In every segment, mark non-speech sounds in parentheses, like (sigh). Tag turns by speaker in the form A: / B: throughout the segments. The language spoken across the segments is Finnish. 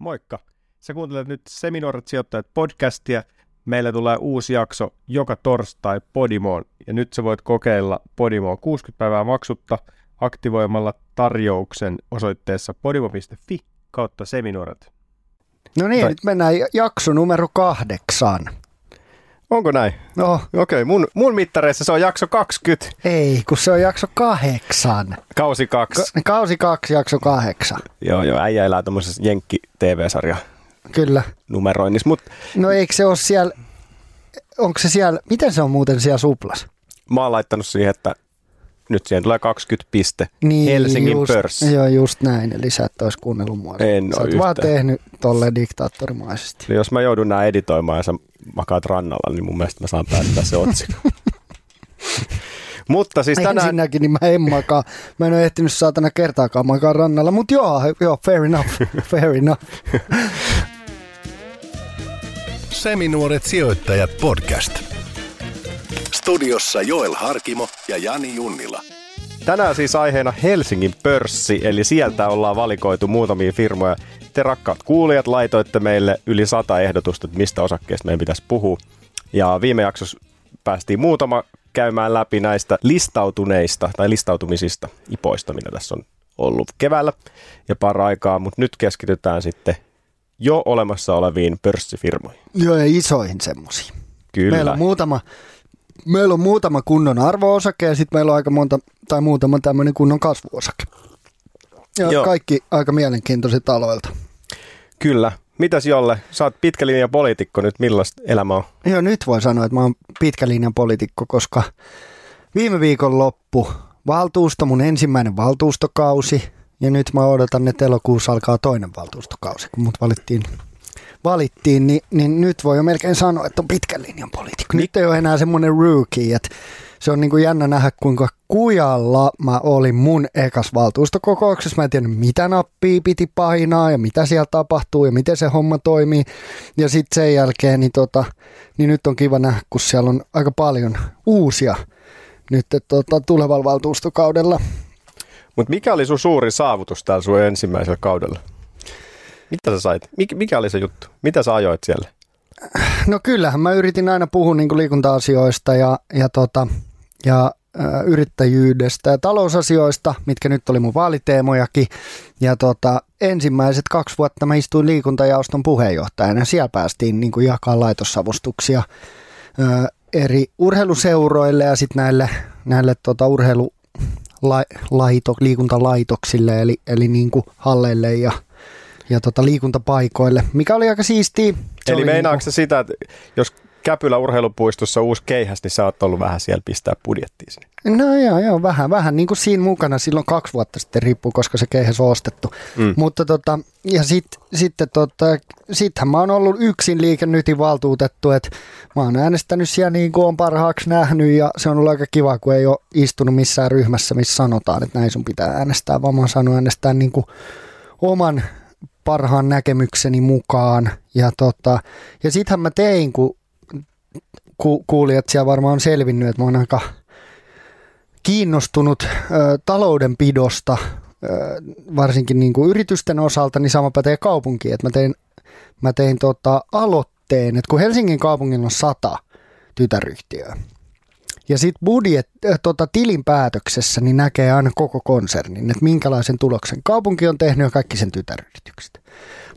A: Moikka! Sä kuuntelet nyt Seminoorat sijoittajat podcastia. Meillä tulee uusi jakso joka torstai Podimoon ja nyt sä voit kokeilla Podimoa 60 päivää maksutta aktivoimalla tarjouksen osoitteessa podimo.fi kautta seminoorat.
B: No niin,
A: Tai-
B: nyt mennään jakso numero kahdeksan.
A: Onko näin?
B: No,
A: Okei, okay, mun, mun mittareissa se on jakso 20,
B: ei, kun se on jakso kahdeksan.
A: kausi 2.
B: Ka- kausi kaksi, jakso kahdeksan.
A: Joo, joo, äijä elää tämmöisessä Jenkki-TV-sarja
B: Kyllä.
A: numeroinnissa, mutta
B: No eikö se ole siellä, onko se siellä, miten se on muuten siellä suplas?
A: mä oon laittanut siihen, että nyt siihen tulee 20 piste.
B: Niin,
A: Helsingin
B: just,
A: pörssi.
B: Joo, just näin. Eli sä et olisi kuunnellut mua.
A: En
B: sä
A: oo
B: oot vaan tehnyt tolle diktaattorimaisesti.
A: Eli jos mä joudun nää editoimaan ja sä makaat rannalla, niin mun mielestä mä saan päättää se otsikko. (laughs) Mutta siis tänään,
B: Ensinnäkin niin mä en makaa. Mä en ole ehtinyt saatana kertaakaan makaa rannalla, mutta joo, joo, fair enough, (laughs) fair enough.
C: Seminuoret sijoittajat podcast. Studiossa Joel Harkimo ja Jani Junnila.
A: tänään siis aiheena Helsingin pörssi, eli sieltä ollaan valikoitu muutamia firmoja. Te rakkaat kuulijat laitoitte meille yli sata ehdotusta, että mistä osakkeista meidän pitäisi puhua. Ja viime jaksossa päästiin muutama käymään läpi näistä listautuneista tai listautumisista, ipoista, mitä tässä on ollut keväällä ja paraikaa, mutta nyt keskitytään sitten jo olemassa oleviin pörssifirmoihin.
B: Joo, ja isoihin semmoisiin.
A: Kyllä.
B: Meillä on muutama, meillä on muutama kunnon arvoosake ja sitten meillä on aika monta, tai muutama tämmöinen kunnon kasvuosake. Ja
A: Joo.
B: Kaikki aika mielenkiintoiset aloilta.
A: Kyllä. Mitäs Jolle, sä oot pitkä linja poliitikko nyt, millaista elämä on?
B: Joo, nyt voi sanoa, että mä oon pitkä linjan poliitikko, koska viime viikon loppu valtuusto, mun ensimmäinen valtuustokausi, ja nyt mä odotan, että elokuussa alkaa toinen valtuustokausi, kun mut valittiin, valittiin niin, niin nyt voi jo melkein sanoa, että on pitkän linjan poliitikko. Nyt ei ole enää semmoinen rookie, että se on niin kuin jännä nähdä, kuinka kujalla mä olin mun ekas valtuustokokouksessa. Mä en tiennyt, mitä nappia piti painaa ja mitä siellä tapahtuu ja miten se homma toimii. Ja sitten sen jälkeen, niin, tota, niin nyt on kiva nähdä, kun siellä on aika paljon uusia nyt tota, tulevalla valtuustokaudella.
A: Mutta mikä oli sun suuri saavutus täällä sun ensimmäisellä kaudella? Mitä sä sait? Mik, mikä oli se juttu? Mitä sä ajoit siellä?
B: No kyllähän mä yritin aina puhua niin liikunta-asioista ja, ja, tota, ja ä, yrittäjyydestä ja talousasioista, mitkä nyt oli mun vaaliteemojakin. Ja tota, ensimmäiset kaksi vuotta mä istuin liikuntajaoston puheenjohtajana. Siellä päästiin niin jakaa laitossavustuksia ä, eri urheiluseuroille ja sitten näille, näille tota, urheilu laito, liikuntalaitoksille, eli, eli niin kuin halleille ja, ja tota liikuntapaikoille, mikä oli aika siistiä. Se
A: Eli meinaatko
B: niinku-
A: se sitä, että jos Käpylä urheilupuistossa uusi keihäs, niin sä oot ollut vähän siellä pistää budjettiin sinne.
B: No joo, joo, vähän, vähän niin kuin siinä mukana silloin kaksi vuotta sitten riippuu, koska se keihäs on ostettu.
A: Mm.
B: Mutta tota, ja sit, sitten tota, sittenhän mä oon ollut yksin liikennytin valtuutettu, että mä oon äänestänyt siellä niin kuin on parhaaksi nähnyt ja se on ollut aika kiva, kun ei ole istunut missään ryhmässä, missä sanotaan, että näin sun pitää äänestää, vaan mä oon saanut äänestää niin kuin oman parhaan näkemykseni mukaan. Ja, tota, ja sittenhän mä tein, kun ku, kuulijat siellä varmaan on selvinnyt, että mä oon aika kiinnostunut ö, taloudenpidosta, ö, varsinkin niin kuin yritysten osalta, niin sama pätee kaupunkiin. Että mä tein, mä tein tota aloitteen, että kun Helsingin kaupungilla on sata tytäryhtiöä, ja sitten budjet, äh, tota, tilinpäätöksessä niin näkee aina koko konsernin, että minkälaisen tuloksen kaupunki on tehnyt ja kaikki sen tytäryritykset.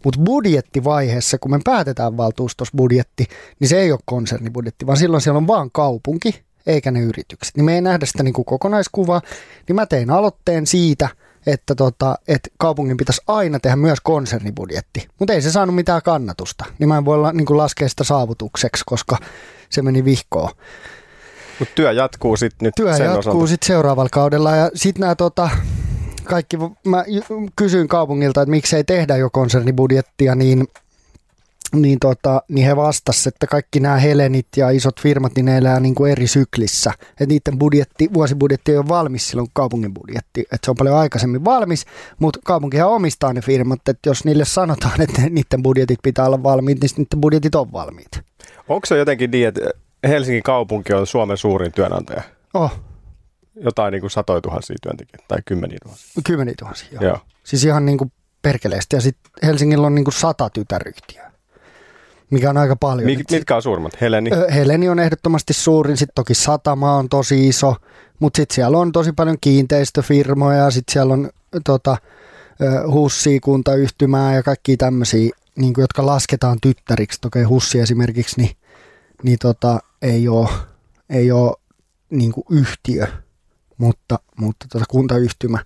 B: Mutta budjettivaiheessa, kun me päätetään valtuustosbudjetti, niin se ei ole konsernibudjetti, vaan silloin siellä on vaan kaupunki, eikä ne yritykset. Niin me ei nähdä sitä niin kuin kokonaiskuvaa, niin mä tein aloitteen siitä, että, tota, että kaupungin pitäisi aina tehdä myös konsernibudjetti. Mutta ei se saanut mitään kannatusta, niin mä en voi la, niin laskea sitä saavutukseksi, koska se meni vihkoon.
A: Mutta työ jatkuu sitten nyt
B: Työ
A: sen
B: jatkuu sitten seuraavalla kaudella ja sitten nämä tota, kaikki, mä kysyin kaupungilta, että miksei tehdä jo konsernibudjettia, niin, niin, tota, niin he vastasivat, että kaikki nämä Helenit ja isot firmat, niin ne elää niin kuin eri syklissä. Että niiden budjetti, vuosibudjetti ei ole valmis silloin kaupungin budjetti. Että se on paljon aikaisemmin valmis, mutta kaupunkihan omistaa ne firmat, että jos niille sanotaan, että niiden budjetit pitää olla valmiit, niin niiden budjetit on valmiit.
A: Onko se jotenkin niin, että Helsingin kaupunki on Suomen suurin työnantaja?
B: Oh,
A: Jotain niin kuin satoja tuhansia työntekijöitä tai kymmeniä tuhansia.
B: kymmeniä tuhansia. Joo.
A: Joo.
B: Siis ihan niin kuin perkeleesti. Ja sitten Helsingillä on niin kuin sata tytäryhtiöä, mikä on aika paljon.
A: Mik, mitkä on suurimmat? Heleni?
B: Ö, Heleni on ehdottomasti suurin, sitten toki Satama on tosi iso, mutta sitten siellä on tosi paljon kiinteistöfirmoja ja sitten siellä on tota, Hussia kuntayhtymää ja kaikki tämmöisiä, niin jotka lasketaan tyttäriksi. Toki Hussi esimerkiksi, niin, niin tota, ei ole, ei ole niin kuin yhtiö, mutta, mutta tota kuntayhtymä.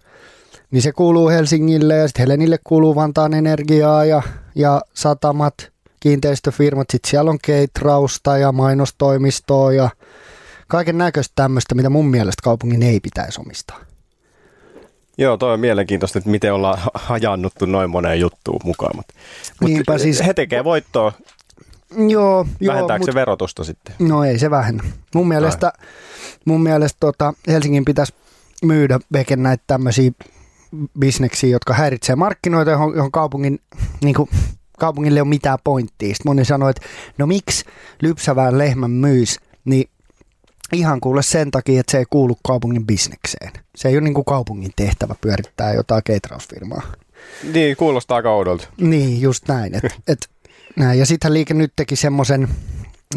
B: Niin se kuuluu Helsingille ja sitten Helenille kuuluu Vantaan Energiaa ja, ja satamat, kiinteistöfirmat. Sitten siellä on keitrausta ja mainostoimistoa ja kaiken näköistä tämmöistä, mitä mun mielestä kaupungin ei pitäisi omistaa.
A: Joo, toi on mielenkiintoista, että miten ollaan hajannuttu noin moneen juttuun mukaan. Mutta,
B: Niinpä siis-
A: he tekee voittoa,
B: Joo, joo
A: vähentääkö
B: mut-
A: se verotusta sitten?
B: No ei se vähennä. Mun mielestä, mun mielestä tota, Helsingin pitäisi myydä veken näitä tämmöisiä bisneksiä, jotka häiritsee markkinoita, johon, johon kaupungin, niin kuin, kaupungille ei ole mitään pointtia. Sitten moni sanoi, että no miksi lypsävään lehmän myys, niin ihan kuule sen takia, että se ei kuulu kaupungin bisnekseen. Se ei ole niin kuin kaupungin tehtävä pyörittää jotain keitrausfirmaa.
A: Niin, kuulostaa aika oudolta.
B: Niin, just näin. Et, et, näin. Ja sittenhän liike nyt teki semmoisen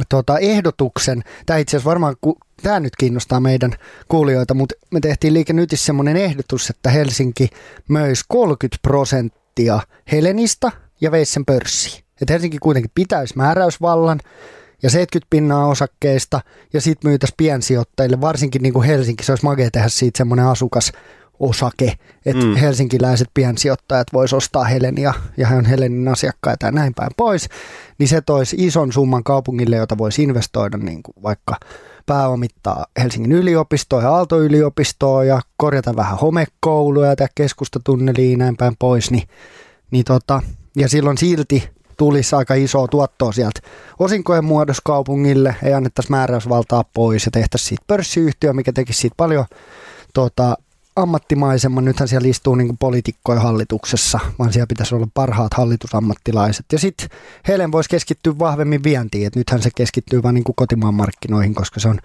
B: tota, ehdotuksen, tämä itse asiassa varmaan, ku, tämä nyt kiinnostaa meidän kuulijoita, mutta me tehtiin liike nytissä semmoinen ehdotus, että Helsinki möisi 30 prosenttia Helenistä ja veisi sen pörssiin. Että Helsinki kuitenkin pitäisi määräysvallan ja 70 pinnaa osakkeista ja sitten myytäisiin piensijoittajille, varsinkin niin kuin Helsinki, se olisi makea tehdä siitä semmoinen asukas osake, että
A: Mm.
B: helsinkiläiset piensijoittajat vois ostaa Helenia ja he on Helenin asiakkaita ja näin päin pois, niin se toisi ison summan kaupungille, jota voisi investoida niin kuin vaikka pääomittaa Helsingin yliopistoa ja Aalto-yliopistoa ja korjata vähän homekouluja ja tehdä keskustatunnelia ja näin päin pois, niin, niin tota, ja silloin silti tulisi aika isoa tuottoa sieltä osinkojen muodossa kaupungille, ei annettaisi määräysvaltaa pois ja tehtäisiin siitä pörssiyhtiö, mikä tekisi siitä paljon tota, ammattimaisemman. Nythän siellä istuu niin poliitikkoja hallituksessa, vaan siellä pitäisi olla parhaat hallitusammattilaiset. Ja sitten Helen voisi keskittyä vahvemmin vientiin, että nythän se keskittyy vain niin kotimaan markkinoihin, koska se on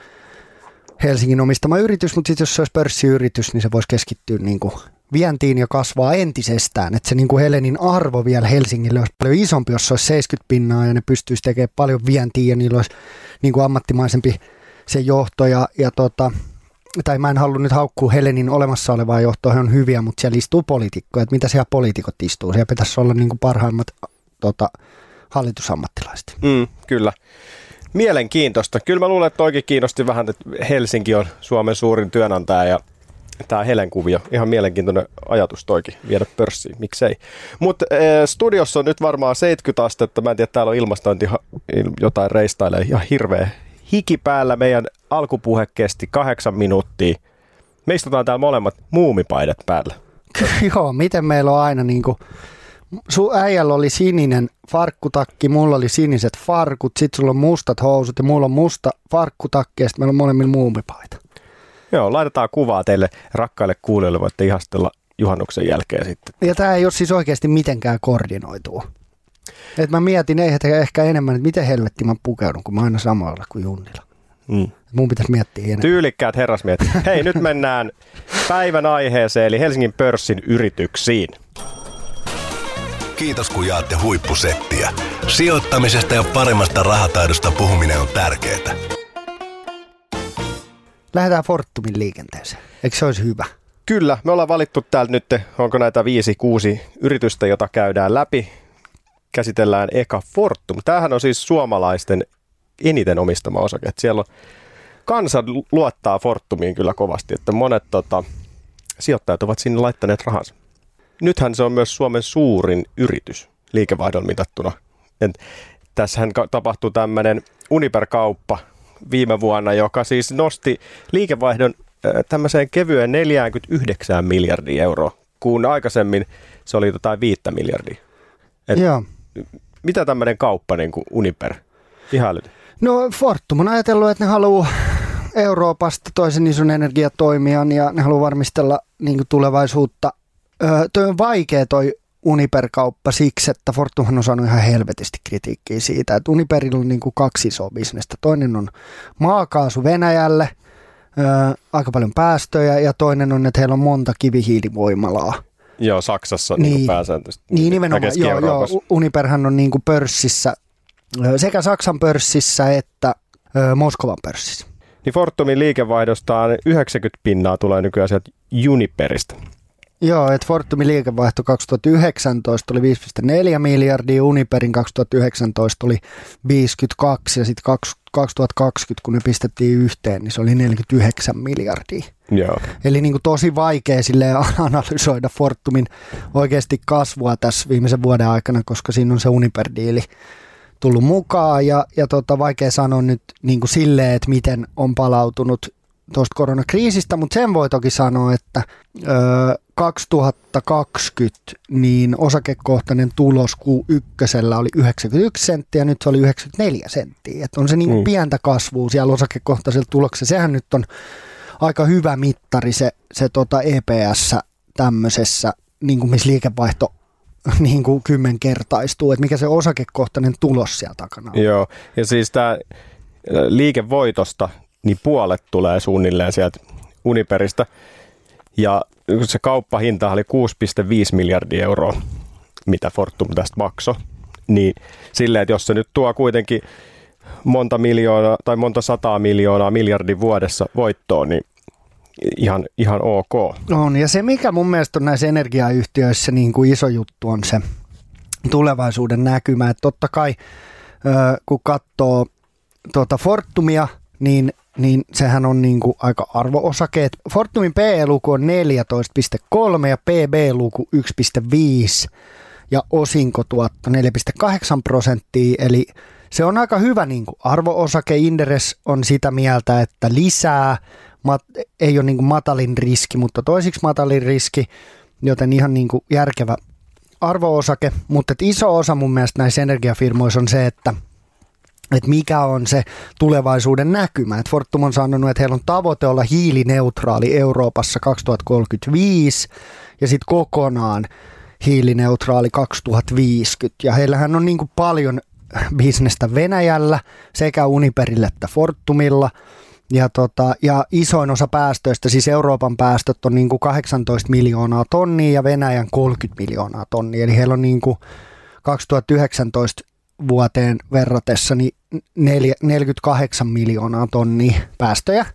B: Helsingin omistama yritys, mutta sitten jos se olisi pörssiyritys, niin se voisi keskittyä niin kuin vientiin ja kasvaa entisestään. Että se niin kuin Helenin arvo vielä Helsingille olisi paljon isompi, jos se olisi 70 pinnaa ja ne pystyisi tekemään paljon vientiä ja niillä olisi niin kuin ammattimaisempi se johto ja, ja tota, tai mä en halua nyt haukkua Helenin olemassa olevaa johtoa, he on hyviä, mutta siellä istuu poliitikkoja, että mitä siellä poliitikot istuu, siellä pitäisi olla niin kuin parhaimmat tota, hallitusammattilaiset.
A: Mm, kyllä. Mielenkiintoista. Kyllä mä luulen, että toikin kiinnosti vähän, että Helsinki on Suomen suurin työnantaja ja tämä Helen kuvio. Ihan mielenkiintoinen ajatus toikin, viedä pörssiin, miksei. Mutta äh, studiossa on nyt varmaan 70 astetta. Mä en tiedä, täällä on ilmastointi jotain reistailee ihan hirveä hiki päällä. Meidän alkupuhe kesti kahdeksan minuuttia. Me istutaan täällä molemmat muumipaidat päällä. (laughs)
B: Joo, miten meillä on aina niin kuin, sun äijällä oli sininen farkkutakki, mulla oli siniset farkut, sit sulla on mustat housut ja mulla on musta farkkutakki ja sit meillä on molemmilla muumipaita.
A: Joo, laitetaan kuvaa teille rakkaille kuulijoille, voitte ihastella juhannuksen jälkeen sitten.
B: Ja tämä ei ole siis oikeasti mitenkään koordinoitua. Et mä mietin ehkä, ehkä enemmän, että miten helvetti mä pukeudun, kun mä aina samalla kuin Junnilla.
A: Mm.
B: Mun pitäisi miettiä enemmän.
A: Tyylikkäät herrasmiehet. Hei, nyt mennään päivän aiheeseen, eli Helsingin pörssin yrityksiin.
C: Kiitos kun jaatte huippusettiä. Sijoittamisesta ja paremmasta rahataidosta puhuminen on tärkeää.
B: Lähdetään Fortumin liikenteeseen. Eikö se olisi hyvä?
A: Kyllä, me ollaan valittu täältä nyt, onko näitä viisi, kuusi yritystä, jota käydään läpi. Käsitellään eka Fortum. Tämähän on siis suomalaisten eniten omistama osake. Et siellä on, kansa luottaa Fortumiin kyllä kovasti, että monet tota, sijoittajat ovat sinne laittaneet rahansa. Nythän se on myös Suomen suurin yritys liikevaihdon mitattuna. Tässähän tapahtui tämmöinen Uniper-kauppa viime vuonna, joka siis nosti liikevaihdon äh, tämmöiseen kevyeen 49 miljardia euroa, kun aikaisemmin se oli jotain 5 miljardia. Et-
B: Joo.
A: Mitä tämmöinen kauppa niin kuin Uniper? Älytön.
B: No Fortum on ajatellut, että ne haluaa Euroopasta toisen ison energiatoimijan ja ne haluaa varmistella niin kuin tulevaisuutta. Öö, toi on vaikea toi Uniper-kauppa siksi, että Fortumhan on saanut ihan helvetisti kritiikkiä siitä, että Uniperilla on niin kuin kaksi isoa bisnestä. Toinen on maakaasu Venäjälle, öö, aika paljon päästöjä ja toinen on, että heillä on monta kivihiilivoimalaa.
A: Joo, Saksassa niin, niin pääsääntöisesti.
B: Niin nimenomaan, joo, joo, Uniperhän on niin kuin pörssissä, sekä Saksan pörssissä että Moskovan pörssissä.
A: Niin Fortumin liikevaihdosta 90 pinnaa tulee nykyään sieltä Uniperistä.
B: Joo, että Fortumin liikevaihto 2019 oli 5,4 miljardia, Uniperin 2019 oli 52 ja sitten 2020, kun ne pistettiin yhteen, niin se oli 49 miljardia.
A: Joo.
B: Eli niin kuin tosi vaikea sille (laughs) analysoida Fortumin oikeasti kasvua tässä viimeisen vuoden aikana, koska siinä on se Uniper-diili tullut mukaan ja, ja tota, vaikea sanoa nyt niin kuin silleen, että miten on palautunut tuosta koronakriisistä, mutta sen voi toki sanoa, että ö, 2020 niin osakekohtainen tulos Q1 oli 91 senttiä, nyt se oli 94 senttiä. Et on se niinku mm. pientä kasvua siellä osakekohtaisella tuloksella. Sehän nyt on aika hyvä mittari se, se tota EPS tämmöisessä, niin kuin missä liikevaihto (laughs) niin kuin kymmenkertaistuu, että mikä se osakekohtainen tulos siellä takana on.
A: Joo, ja siis tämä liikevoitosta, niin puolet tulee suunnilleen sieltä Uniperistä. Ja se kauppahinta oli 6,5 miljardia euroa, mitä Fortum tästä maksoi. Niin silleen, että jos se nyt tuo kuitenkin monta miljoonaa tai monta sataa miljoonaa miljardin vuodessa voittoon, niin ihan, ihan ok.
B: On, ja se mikä mun mielestä on näissä energiayhtiöissä niin kuin iso juttu on se tulevaisuuden näkymä. Että totta kai kun katsoo tuota Fortumia, niin niin sehän on niin kuin aika arvoosake. Fortumin PE-luku on 14,3 ja PB-luku 1,5 ja osinkotuotto 4,8 prosenttia, eli se on aika hyvä niin kuin arvoosake. Inderes on sitä mieltä, että lisää, mat, ei ole niin kuin matalin riski, mutta toisiksi matalin riski, joten ihan niin kuin järkevä arvoosake, mutta iso osa mun mielestä näissä energiafirmoissa on se, että – että mikä on se tulevaisuuden näkymä. Et Fortum on sanonut, että heillä on tavoite olla hiilineutraali Euroopassa 2035 ja sitten kokonaan hiilineutraali 2050. Ja heillähän on niin paljon bisnestä Venäjällä sekä Uniperillä että Fortumilla. Ja, tota, ja isoin osa päästöistä, siis Euroopan päästöt on niin kuin 18 miljoonaa tonnia ja Venäjän 30 miljoonaa tonnia. Eli heillä on niin kuin 2019 vuoteen verratessa niin 48 miljoonaa tonnia päästöjä.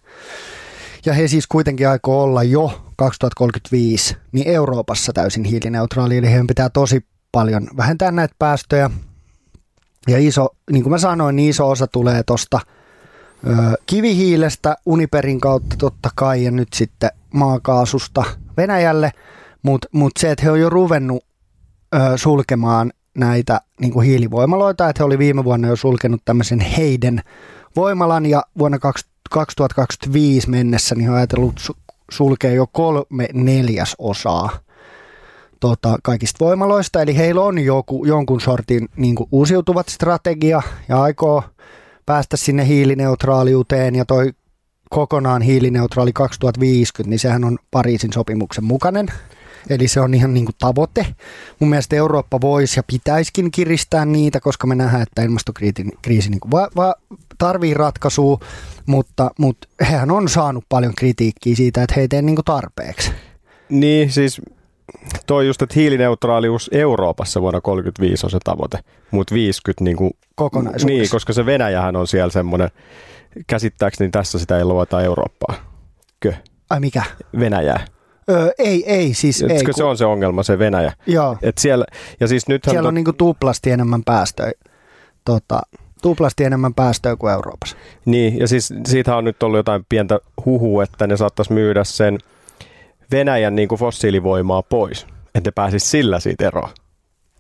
B: Ja he siis kuitenkin aikoo olla jo 2035 niin Euroopassa täysin hiilineutraali, eli heidän pitää tosi paljon vähentää näitä päästöjä. Ja iso, niin kuin mä sanoin, niin iso osa tulee tuosta kivihiilestä Uniperin kautta totta kai ja nyt sitten maakaasusta Venäjälle, mutta mut se, että he on jo ruvennut ö, sulkemaan näitä niin kuin hiilivoimaloita, että he oli viime vuonna jo sulkenut tämmöisen heidän voimalan ja vuonna 2025 mennessä niin he on ajatellut sulkea jo kolme neljäsosaa tota, kaikista voimaloista, eli heillä on joku, jonkun sortin niin kuin uusiutuvat strategia ja aikoo päästä sinne hiilineutraaliuteen ja toi kokonaan hiilineutraali 2050, niin sehän on Pariisin sopimuksen mukainen. Eli se on ihan niin kuin tavoite. Mun mielestä Eurooppa voisi ja pitäisikin kiristää niitä, koska me nähdään, että ilmastokriisi niin kuin va- va- tarvii ratkaisua, mutta, mutta hehän on saanut paljon kritiikkiä siitä, että he ei tee niin kuin tarpeeksi.
A: Niin, siis toi just, että hiilineutraalius Euroopassa vuonna 35 on se tavoite, mutta 50 niin kuin, Niin, koska se Venäjähän on siellä semmoinen, käsittääkseni tässä sitä ei luota Eurooppaa. Kö?
B: Ai mikä?
A: Venäjää.
B: Öö, ei, ei siis ei.
A: Kun... se on se ongelma, se Venäjä.
B: Joo.
A: Et siellä, ja siis nythän
B: siellä on to... niinku tuplasti enemmän päästöjä. Tota, tuplasti enemmän päästöjä kuin Euroopassa.
A: Niin, ja siis siitä on nyt ollut jotain pientä huhua, että ne saattaisi myydä sen Venäjän niin kuin fossiilivoimaa pois, että ne pääsisi sillä siitä eroon.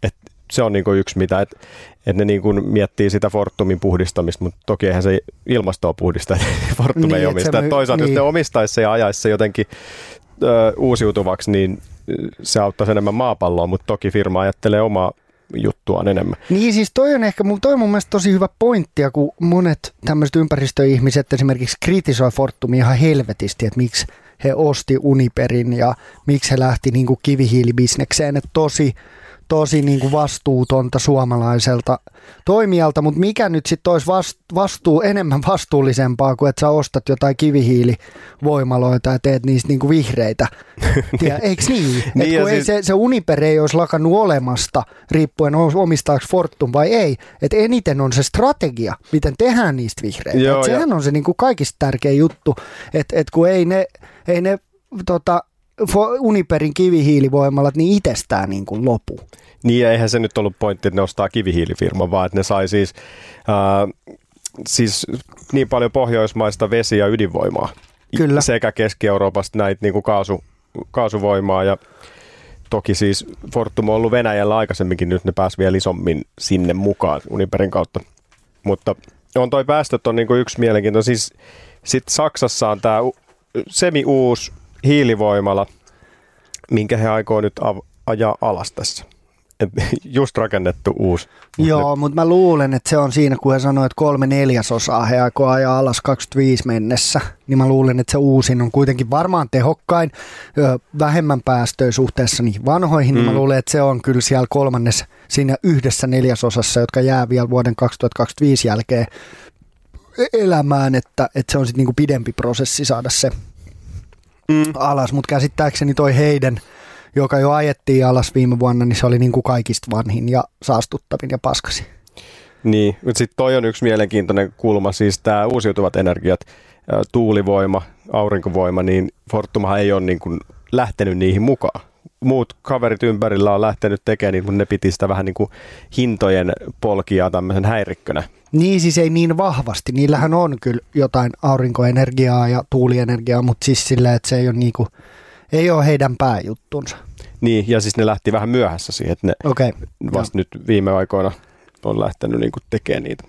A: Et se on niin kuin yksi mitä, että et ne niin kuin miettii sitä Fortumin puhdistamista, mutta toki eihän se ilmastoa puhdista, että (laughs) Fortum niin, ei omista. My... Toisaalta niin. jos ne omistaisi se ja ajaisi se jotenkin ö, uusiutuvaksi, niin se auttaisi enemmän maapalloa, mutta toki firma ajattelee omaa juttuaan enemmän.
B: Niin siis toi on ehkä, toi on mun mielestä tosi hyvä pointti, kun monet tämmöiset ympäristöihmiset esimerkiksi kritisoi Fortumia ihan helvetisti, että miksi he osti Uniperin ja miksi he lähti niin kivihiilibisnekseen, että tosi tosi niin kuin vastuutonta suomalaiselta toimijalta, mutta mikä nyt sitten olisi vastuu enemmän vastuullisempaa kuin että sä ostat jotain kivihiilivoimaloita ja teet niistä niin kuin vihreitä. Tiedä, (laughs) eikö niin? niin kun ei siis... se, se Uniper ei olisi lakannut olemasta, riippuen omistaako Fortum vai ei. Että eniten on se strategia, miten tehdään niistä vihreitä. Joo, sehän ja... on se niin kuin kaikista tärkein juttu, että et kun ei ne, ei ne tota, Uniperin kivihiilivoimalat niin itsestään niin kuin lopu.
A: Niin, eihän se nyt ollut pointti, että ne ostaa kivihiilifirma, vaan että ne sai siis, äh, siis niin paljon pohjoismaista vesi- ja ydinvoimaa. Kyllä. Sekä Keski-Euroopasta näitä niin kuin kaasu, kaasuvoimaa ja toki siis Fortum on ollut Venäjällä aikaisemminkin, nyt ne pääsi vielä isommin sinne mukaan Uniperin kautta. Mutta on toi päästöt on niin kuin yksi mielenkiintoinen. Siis sitten Saksassa on tämä semi-uusi hiilivoimala, minkä he aikoo nyt av- ajaa alas tässä. Et (laughs) just rakennettu uusi.
B: Joo, mutta mä luulen, että se on siinä, kun he sanoivat, että kolme neljäsosaa he aikoo ajaa alas 25 mennessä, niin mä luulen, että se uusin on kuitenkin varmaan tehokkain, vähemmän päästöjä suhteessa niihin vanhoihin, mm. niin mä mm. luulen, että se on kyllä siellä kolmannes siinä yhdessä neljäsosassa, jotka jää vielä vuoden 2025 jälkeen elämään, että, että se on sitten niinku pidempi prosessi saada se mm. alas, mutta käsittääkseni toi heidän, joka jo ajettiin alas viime vuonna, niin se oli niin kuin kaikista vanhin ja saastuttavin ja paskasi.
A: Niin, mutta sitten toi on yksi mielenkiintoinen kulma, siis tämä uusiutuvat energiat, tuulivoima, aurinkovoima, niin Fortumhan ei ole niin kuin lähtenyt niihin mukaan. Muut kaverit ympärillä on lähtenyt tekemään, niin kun ne piti sitä vähän niin kuin hintojen polkia tämmöisen häirikkönä.
B: Niin siis ei niin vahvasti. Niillähän on kyllä jotain aurinkoenergiaa ja tuulienergiaa, mutta siis silleen, että se ei ole, niinku, ei ole heidän pääjuttunsa.
A: Niin, ja siis ne lähti vähän myöhässä siihen, että ne okay. vasta nyt viime aikoina on lähtenyt niinku tekemään niitä.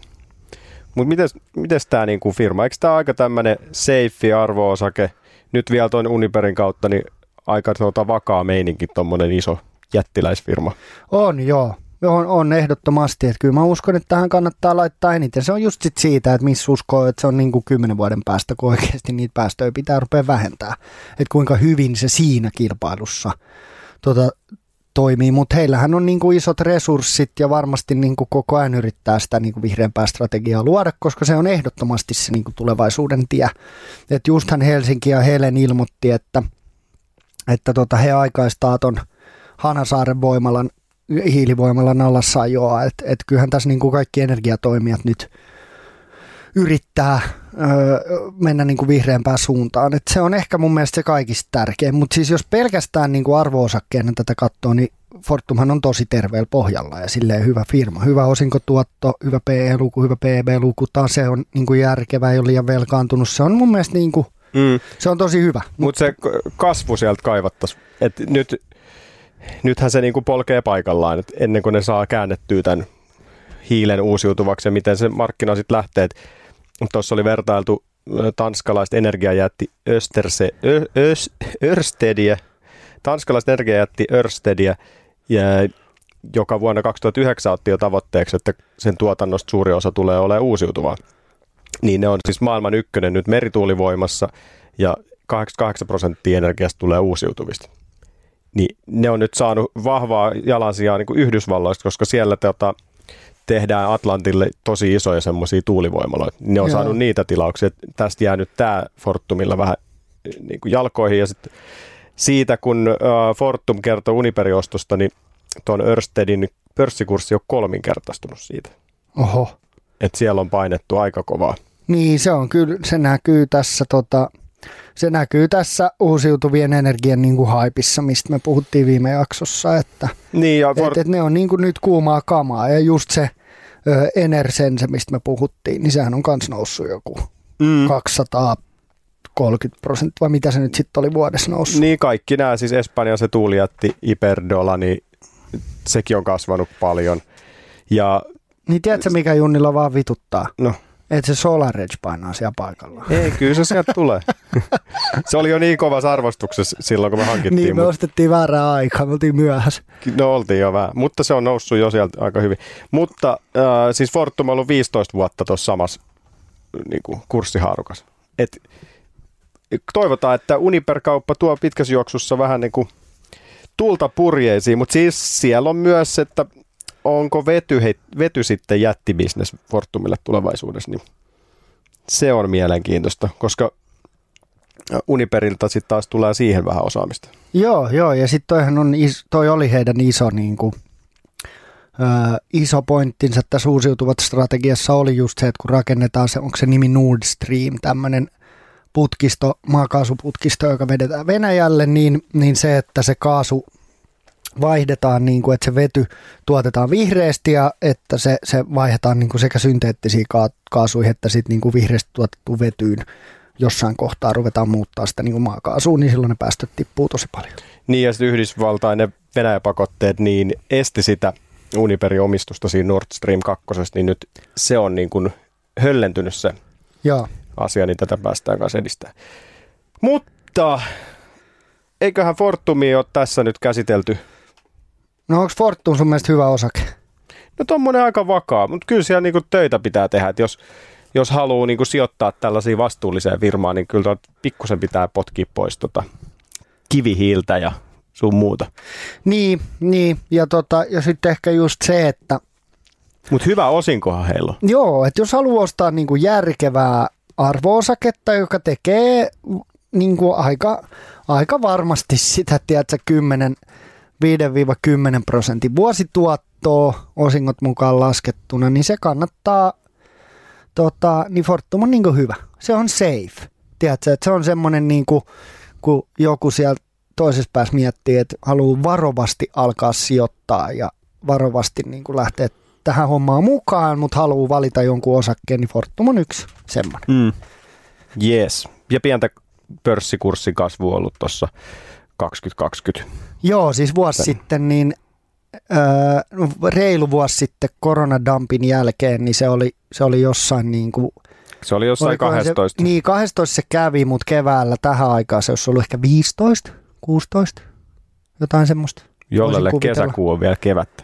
A: Mutta miten tämä niinku firma, eikö tämä aika tämmöinen safe arvoosake, nyt vielä tuon Uniperin kautta, niin aika tuota vakaa meininki tuommoinen iso jättiläisfirma?
B: On joo, on, on ehdottomasti. Että kyllä mä uskon, että tähän kannattaa laittaa eniten. Se on just sit siitä, että missä uskoo, että se on niin kuin kymmenen vuoden päästä, kun oikeasti niitä päästöjä pitää rupea vähentää. Että kuinka hyvin se siinä kilpailussa tota, toimii, mutta heillähän on niin kuin isot resurssit ja varmasti niin kuin koko ajan yrittää sitä niin kuin vihreämpää strategiaa luoda, koska se on ehdottomasti se niin kuin tulevaisuuden tie. Et justhan Helsinki ja Helen ilmoitti, että, että tota he aikaistaa ton Hanasaaren voimalan hiilivoimalla alasajoa. Että et kyllähän tässä niin kuin kaikki energiatoimijat nyt yrittää öö, mennä niin kuin vihreämpään suuntaan. Et se on ehkä mun mielestä se kaikista tärkein. Mutta siis jos pelkästään niin kuin arvo-osakkeena tätä katsoo, niin Fortumhan on tosi terveellä pohjalla ja silleen hyvä firma. Hyvä osinkotuotto, hyvä PE-luku, hyvä PB-luku. Taas se on niin kuin järkevä, ei ole liian velkaantunut. Se on mun mielestä niin kuin, mm. se on tosi hyvä.
A: Mutta Mut se kasvu sieltä kaivattaisiin. nyt nythän se niin kuin polkee paikallaan, että ennen kuin ne saa käännettyä tämän hiilen uusiutuvaksi ja miten se markkina sitten lähtee. Tuossa oli vertailtu tanskalaista energiajätti Österse, Ö, Ös, Örstediä, tanskalaista energiajätti Örstediä, ja, joka vuonna 2009 otti jo tavoitteeksi, että sen tuotannosta suuri osa tulee olemaan uusiutuvaa. Niin ne on siis maailman ykkönen nyt merituulivoimassa ja 88 prosenttia energiasta tulee uusiutuvista niin ne on nyt saanut vahvaa jalansijaa niin kuin Yhdysvalloista, koska siellä tota, tehdään Atlantille tosi isoja semmoisia tuulivoimaloita. Ne on Joo. saanut niitä tilauksia. Tästä jäänyt tämä Fortumilla vähän niin kuin jalkoihin. Ja sit siitä, kun Fortum kertoi Uniperiostosta, niin tuon Örstedin pörssikurssi on kolminkertaistunut siitä.
B: Oho.
A: Et siellä on painettu aika kovaa.
B: Niin, se on kyllä, se näkyy tässä tota, se näkyy tässä uusiutuvien energian niin kuin haipissa, mistä me puhuttiin viime jaksossa, että,
A: niin ja
B: for... että, että ne on niin kuin nyt kuumaa kamaa ja just se ö, Enersense, mistä me puhuttiin, niin sehän on kans noussut joku mm. 230 prosenttia, vai mitä se nyt sitten oli vuodessa noussut?
A: Niin kaikki nämä, siis Espanjan se tuulijatti Iperdola, niin sekin on kasvanut paljon. Ja,
B: niin tiedätkö, mikä Junnilla vaan vituttaa?
A: No.
B: Että se SolarEdge painaa siellä paikalla.
A: Ei, kyllä se sieltä tulee. (laughs) se oli jo niin kovassa arvostuksessa silloin, kun me hankittiin.
B: Niin, me ostettiin väärää aikaa, me oltiin myöhässä.
A: No oltiin jo vähän, mutta se on noussut jo sieltä aika hyvin. Mutta äh, siis Fortum on ollut 15 vuotta tuossa samassa niin kuin kurssihaarukas. Et, toivotaan, että Uniper-kauppa tuo pitkässä juoksussa vähän niin kuin tulta purjeisiin, mutta siis siellä on myös, että onko vety, he, vety sitten jättibisnes Fortumille tulevaisuudessa, niin se on mielenkiintoista, koska Uniperilta sitten taas tulee siihen vähän osaamista.
B: Joo, joo, ja sitten toi oli heidän iso niin kuin, ö, iso pointtinsa tässä uusiutuvat strategiassa oli just se, että kun rakennetaan se, onko se nimi Nord Stream, tämmöinen putkisto, maakaasuputkisto, joka vedetään Venäjälle, niin, niin se, että se kaasu vaihdetaan, niin kuin, että se vety tuotetaan vihreästi ja että se, se vaihdetaan niin kuin sekä synteettisiin kaasuihin että sitten niin kuin vihreästi tuotettu vetyyn jossain kohtaa ruvetaan muuttaa sitä niin kuin maakaasuun, niin silloin ne päästöt tippuu tosi paljon.
A: Niin ja sitten Yhdysvaltain ne Venäjä-pakotteet niin esti sitä Uniperin omistusta siinä Nord Stream 2, niin nyt se on niin kuin höllentynyt se
B: Joo.
A: asia, niin tätä päästään kanssa edistämään. Mutta eiköhän Fortumi ole tässä nyt käsitelty.
B: No onko Fortum sun mielestä hyvä osake?
A: No tommonen aika vakaa, mutta kyllä siellä niinku töitä pitää tehdä, että jos, jos haluaa niinku sijoittaa tällaisiin vastuulliseen firmaan, niin kyllä pikkusen pitää potkia pois tota kivihiiltä ja sun muuta.
B: Niin, niin. Ja, tota, ja sitten ehkä just se, että
A: Mutta hyvä osinkohan heillä on.
B: Joo, että jos haluaa ostaa niin kuin järkevää arvoosaketta, joka tekee niin kuin aika, aika varmasti sitä, tiedätkö, 10, 5-10 prosentin vuosituottoa osingot mukaan laskettuna, niin se kannattaa, tota, niin Fortum on niin hyvä. Se on safe. Tiedätkö, että se on semmoinen, niin kuin, kun joku siellä toisessa päässä miettii, että haluaa varovasti alkaa sijoittaa ja varovasti niin kuin lähteä tähän hommaan mukaan, mutta haluaa valita jonkun osakkeen, niin Fortum on yksi semmoinen.
A: Mm. Yes. Ja pientä pörssikurssin kasvu ollut tuossa 2020.
B: Joo, siis vuosi Tän. sitten, niin öö, reilu vuosi sitten koronadumpin jälkeen, niin se oli, se oli jossain niin kuin,
A: Se oli jossain
B: olikohan
A: 12.
B: Se, niin, 12 se kävi, mutta keväällä tähän aikaan se olisi ollut ehkä 15, 16, jotain semmoista.
A: jollelle kesäkuu on vielä kevättä.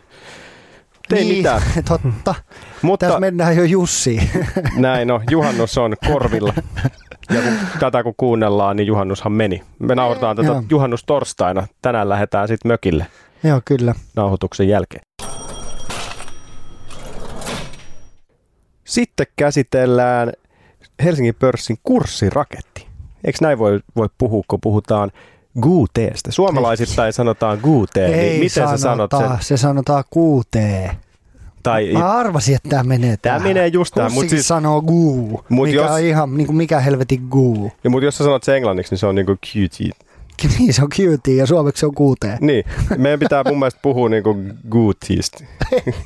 A: Ei
B: niin,
A: mitään. (laughs)
B: totta.
A: Mutta
B: Tässä mennään jo Jussiin.
A: näin on, juhannus on korvilla. (laughs) Ja kun tätä kun kuunnellaan, niin juhannushan meni. Me nauhoitetaan tätä
B: Joo.
A: juhannustorstaina. Tänään lähdetään sitten mökille
B: Joo, kyllä.
A: nauhoituksen jälkeen. Sitten käsitellään Helsingin pörssin kurssiraketti. Eikö näin voi, voi puhua, kun puhutaan GUTeesta? Suomalaisittain sanotaan GUT,
B: Ei
A: niin miten sä sanot sen?
B: sanota, Se sanotaan kuutee.
A: Tai,
B: Mä arvasin, että tämä menee tähän.
A: menee just tähän, mut
B: Kussikin
A: siis-
B: sanoo guu,
A: Mut
B: mikä
A: jos-
B: on ihan, niin kuin mikä helvetin guu.
A: ja, mutta jos sä sanot sen englanniksi, niin se on niinku QT. (laughs)
B: Niin, se on cutie ja suomeksi se on kuutee.
A: Niin, meidän pitää mun mielestä puhua niinku GUTista,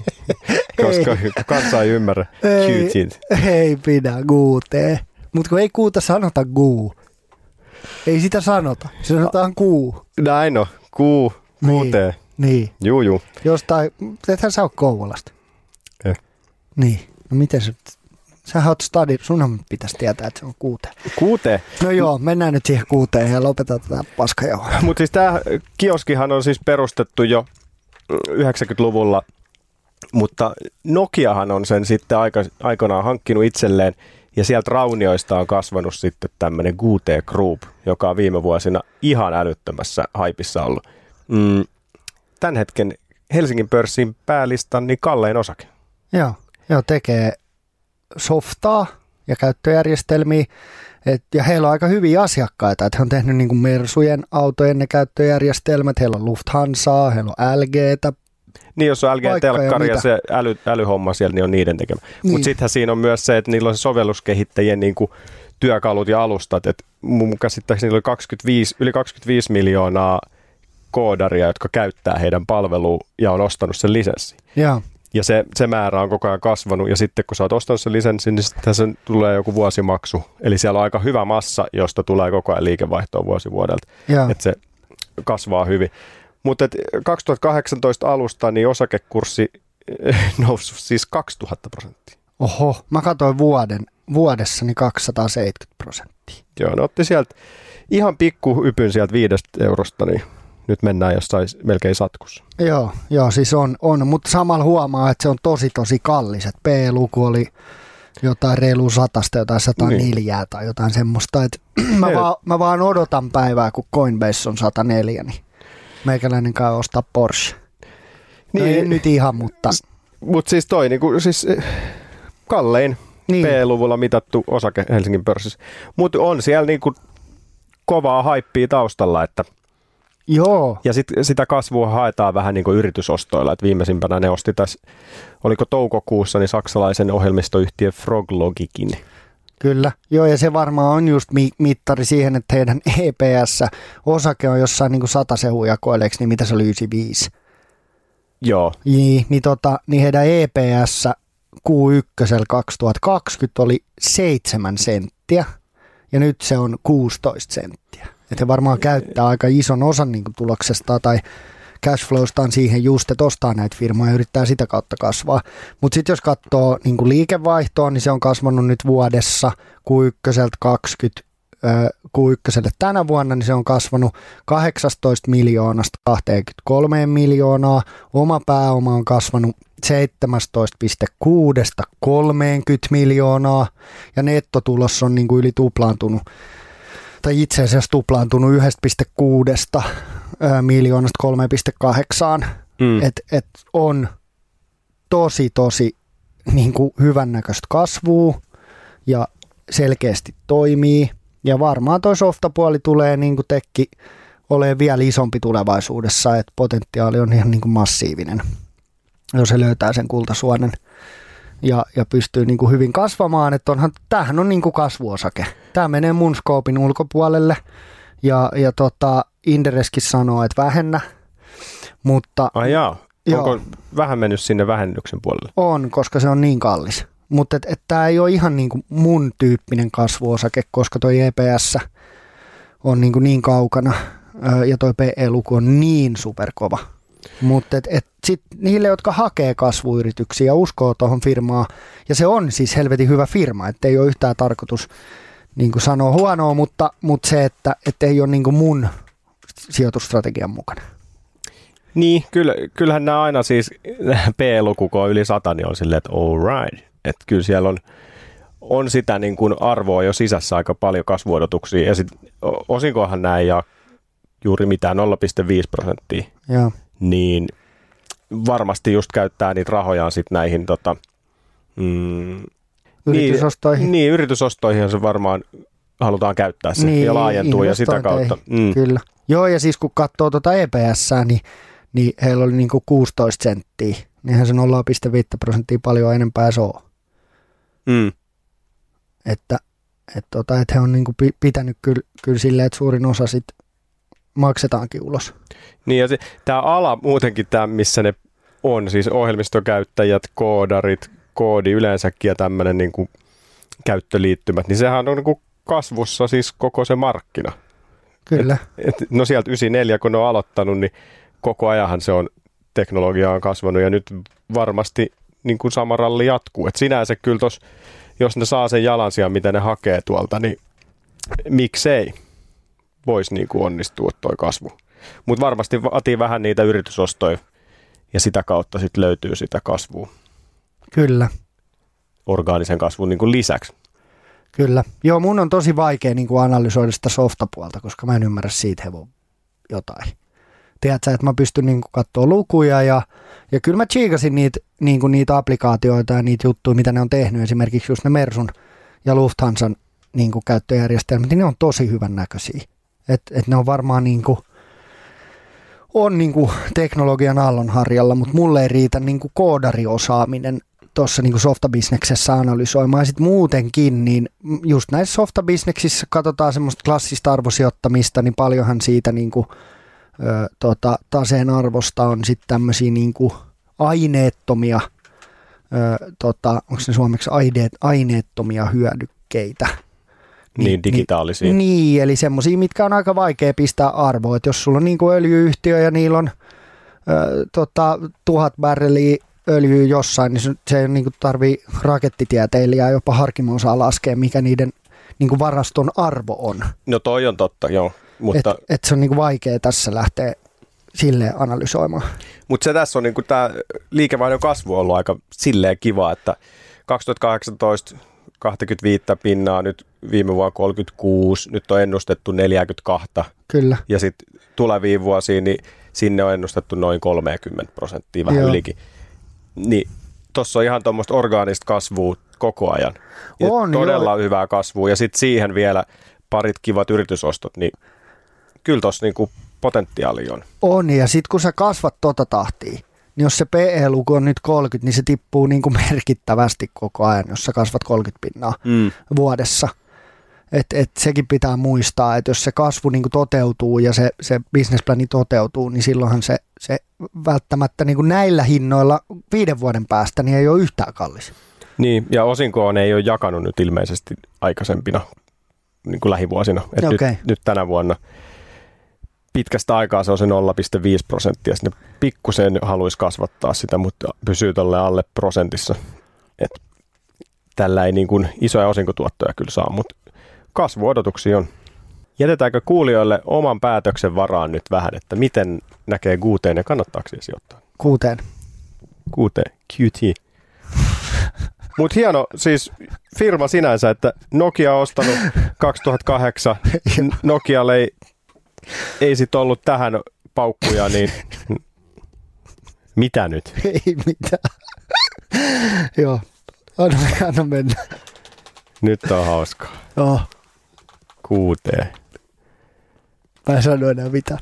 A: (laughs) koska kansa ei ymmärrä
B: Ei,
A: QT.
B: ei pidä guutee. Mutta kun ei kuuta sanota guu. Ei sitä sanota. Se sanotaan kuu.
A: Näin on, Q, QT.
B: Niin.
A: Juu, juu.
B: Jostain, ethän sä ole Kouvolasta. Niin. No miten se, sähän oot stadi, sunhan pitäisi tietää, että se on kuutee.
A: QT.
B: No joo, mennään nyt siihen kuuteen ja lopetetaan tätä paskajauhaa. (laughs)
A: Mutta siis tämä kioskihan on siis perustettu jo 90-luvulla, mutta Nokiahan on sen sitten aika, aikanaan hankkinut itselleen, ja sieltä raunioista on kasvanut sitten tämmöinen QT Group, joka on viime vuosina ihan älyttömässä haipissa ollut. Mm, tämän hetken Helsingin pörssin päälistan niin kallein osake.
B: Joo, joo tekee softaa ja käyttöjärjestelmiä. Et, ja heillä on aika hyviä asiakkaita. Et he on tehnyt niin kuin Mersujen autojen ne käyttöjärjestelmät. Heillä on Lufthansaa, heillä on LGtä.
A: Niin, jos on
B: ja
A: LG-telkkari ja
B: mitä.
A: se äly, älyhomma siellä, niin on niiden tekemä. Niin. Mutta sittenhän siinä on myös se, että niillä on se sovelluskehittäjien niin kuin, työkalut ja alustat. Et mun käsittääkseni niillä oli 25, yli 25 miljoonaa koodaria, jotka käyttää heidän palvelua ja on ostanut sen lisenssin.
B: Joo,
A: Ja se, se määrä on koko ajan kasvanut. Ja sitten kun sä oot ostanut sen lisenssin, niin sitten se tulee joku vuosimaksu. Eli siellä on aika hyvä massa, josta tulee koko ajan liikevaihtoa vuosi vuodelta että se kasvaa hyvin. Mutta 2018 alusta niin osakekurssi eh, (laughs) noussut siis 2000 prosenttia.
B: Oho, mä katsoin vuoden, vuodessa niin 270 prosenttia.
A: Joo, ne otti sieltä ihan pikku ypyn sieltä viidestä eurosta, niin nyt mennään jossain melkein satkussa.
B: Joo, joo siis on, on, mutta samalla huomaa, että se on tosi tosi kallis. Et P-luku oli jotain reilu satasta, jotain 104 niin. tai jotain semmoista. Et (clears throat) mä,
A: Hei.
B: vaan, mä vaan odotan päivää, kun Coinbase on 104, niin meikäläinen käy ostaa Porsche. No
A: Niin.
B: ei nyt ihan, mutta
A: Mutta siis toi niinku, siis eh, kallein
B: niin.
A: P-luvulla mitattu osake Helsingin pörssissä. Mutta on siellä niinku kovaa haippia taustalla, että
B: Joo,
A: ja sit, sitä kasvua haetaan vähän niin kuin yritysostoilla, että viimeisimpänä ne osti tässä, oliko toukokuussa, niin saksalaisen ohjelmistoyhtiö Froglogikin.
B: kyllä. Joo, ja se varmaan on just mi- mittari siihen, että heidän EPS-osake on jossain niin kuin sata sehujakoileeksi, niin mitä se oli 95.
A: Joo,
B: Niin, niin, tota, niin heidän EPS Q1 2020 oli 7 senttiä ja nyt se on 16 senttiä. Että he varmaan käyttää aika ison osan niin kuin tuloksesta tai cashflowstaan siihen just, että ostaa näitä firmoja ja yrittää sitä kautta kasvaa. Mutta sitten jos katsoo niin kuin liikevaihtoa, niin se on kasvanut nyt vuodessa Q1 20 Q1 tänä vuonna, niin se on kasvanut 18 miljoonasta 23 miljoonaa. Oma pääoma on kasvanut 17,6 30 miljoonaa ja nettotulos on niin kuin yli tuplaantunut tai itse asiassa tuplaantunut 1,6 ää, miljoonasta 3,8.
A: mm.
B: Et, et on tosi tosi niin kuin hyvännäköistä kasvua ja selkeästi toimii. Ja varmaan toi softapuoli tulee niin kuin tekki olemaan vielä isompi tulevaisuudessa, että potentiaali on ihan niin kuin massiivinen, jos se löytää sen kultasuonen ja, ja pystyy niin kuin hyvin kasvamaan. Että onhan, tämähän on niin kuin kasvuosake. Tämä menee mun skoopin ulkopuolelle ja, ja tota, Indereskin sanoo, että vähennä, mutta
A: Ai jaa.
B: Joo.
A: Onko vähän mennyt sinne vähennyksen puolelle?
B: on, koska se on niin kallis. Mutta et, et tämä ei ole ihan niin kuin mun tyyppinen kasvuosake, koska toi EPS on niin, kuin niin kaukana ja toi PE-luku on niin superkova. Mutta et, et sit niille, jotka hakee kasvuyrityksiä ja uskoo tuohon firmaan, ja se on siis helvetin hyvä firma, että ei ole yhtään tarkoitus niin kuin sanoa huonoa, mutta, mutta se, että et ei ole niin kuin mun sijoitusstrategian mukana.
A: Niin, kyllä, kyllähän nämä aina siis (laughs) P-luku, kun on yli 100, niin on silleen, että all right. Että kyllä siellä on, on sitä niin kuin arvoa jo sisässä aika paljon kasvuodotuksia. Ja sitten osinkohan nämä ei jaa juuri mitään 0,5 prosenttia,
B: Joo.
A: Niin varmasti just käyttää niitä rahojaan sitten näihin tota, mm,
B: Yritysostoihin.
A: Niin, niin, yritysostoihin se varmaan halutaan käyttää se niin, ja laajentuu ja sitä kautta. Mm.
B: Kyllä. Joo, ja siis kun katsoo tuota EPS, niin, niin heillä oli niinku 16 senttiä. Niinhän se 0,5 prosenttia paljon enempää se on.
A: Mm.
B: Että et tota, et he on niinku pi- pitänyt kyllä, kyllä silleen, että suurin osa sit maksetaankin ulos.
A: Niin ja se, tämä ala muutenkin, tämä missä ne on, siis ohjelmistokäyttäjät, koodarit, koodi yleensäkin ja tämmöinen niin kuin käyttöliittymät, niin sehän on niin kuin kasvussa siis koko se markkina.
B: Kyllä.
A: Et, no sieltä 94, kun ne on aloittanut, niin koko ajanhan se on, teknologia on kasvanut ja nyt varmasti niin kuin sama ralli jatkuu. Et sinänsä kyllä tos, jos ne saa sen jalansijan, mitä ne hakee tuolta, niin miksei voisi niin kuin onnistua toi kasvu. Mutta varmasti vaatii vähän niitä yritysostoja ja sitä kautta sitten löytyy sitä kasvua
B: Kyllä.
A: orgaanisen kasvun niin kuin lisäksi.
B: Kyllä. Joo, mun on tosi vaikea niin kuin analysoida sitä softapuolta, koska mä en ymmärrä siitä hevon jotain. Tiedätkö, että mä pystyn niin kuin katsoa lukuja ja, ja kyllä mä chiikasin niitä, niin kuin niitä applikaatioita ja niitä juttuja, mitä ne on tehnyt. Esimerkiksi just ne Mersun ja Lufthansan niin kuin käyttöjärjestelmät, niin ne on tosi hyvän näköisiä. Että et ne on varmaan niin kuin, on niin kuin teknologian aallonharjalla, mutta mulle ei riitä niin kuin koodariosaaminen tuossa niin softabisneksessä analysoimaan. Sitten muutenkin, niin just näissä softabisneksissä katsotaan semmoista klassista arvosijoittamista, niin paljonhan siitä niin kuin, ö, tota, taseen arvosta on sitten tämmöisiä niin aineettomia, tota, onko ne suomeksi aineet, aineettomia hyödykkeitä.
A: Niin, digitaalisia.
B: Niin, eli semmoisia, mitkä on aika vaikea pistää arvoa. Että jos sulla on niin kuin öljyyhtiö ja niillä on ö, tota, tuhat barrelia öljyä jossain, niin se, ei niin tarvii rakettitieteilijää jopa harkimo osaa laskea, mikä niiden niin kuin varaston arvo on.
A: No toi on totta, joo. Mutta
B: Et, et se on niin kuin vaikea tässä lähteä silleen analysoimaan.
A: Mutta se tässä on niinku tämä liikevaihdon kasvu on ollut aika silleen kiva, että 2018 25 pinnaa, nyt viime vuonna 36, nyt on ennustettu 42
B: Kyllä,
A: ja sitten tuleviin vuosiin, niin sinne on ennustettu noin 30 prosenttia, vähän
B: Joo.
A: ylikin. Niin tuossa on ihan tuommoista orgaanista kasvua koko ajan. Ja
B: On,
A: todella
B: joo.
A: hyvää kasvua. Ja sitten siihen vielä parit kivat yritysostot, niin kyllä tuossa niinku potentiaali on.
B: On, ja sitten kun sä kasvat tota tahtia, niin jos se PE-luku on nyt 30, niin se tippuu niin kuin merkittävästi koko ajan, jos sä kasvat 30 pinnaa
A: Mm.
B: vuodessa. Et, et sekin pitää muistaa, että jos se kasvu niin kuin toteutuu ja se, se businessplani toteutuu, niin silloinhan se, se välttämättä niin kuin näillä hinnoilla viiden vuoden päästä niin ei ole yhtään kallis.
A: Niin, ja osinkoon ei ole jakanut nyt ilmeisesti aikaisempina niin kuin lähivuosina. Et
B: Okei.
A: nyt, nyt tänä vuonna pitkästä aikaa se on se 0,5 prosenttia. Sinne pikkusen haluaisi kasvattaa sitä, mutta pysyy tolle alle prosentissa. Et tällä ei niin kuin isoja osinkotuottoja kyllä saa, mutta kasvuodotuksia on. Jätetäänkö kuulijoille oman päätöksen varaan nyt vähän, että miten näkee kuuteen ja kannattaako siihen sijoittaa?
B: Kuuteen.
A: QT, QT. Mutta hieno siis firma sinänsä, että Nokia on ostanut (laughs) 2008. Nokialle ei, ei sit ollut tähän paukkuja, niin mitä nyt? (laughs)
B: Ei mitään. Joo, anna, anna mennä.
A: Nyt on hauskaa.
B: Joo,
A: QT.
B: mä en sano enää mitään.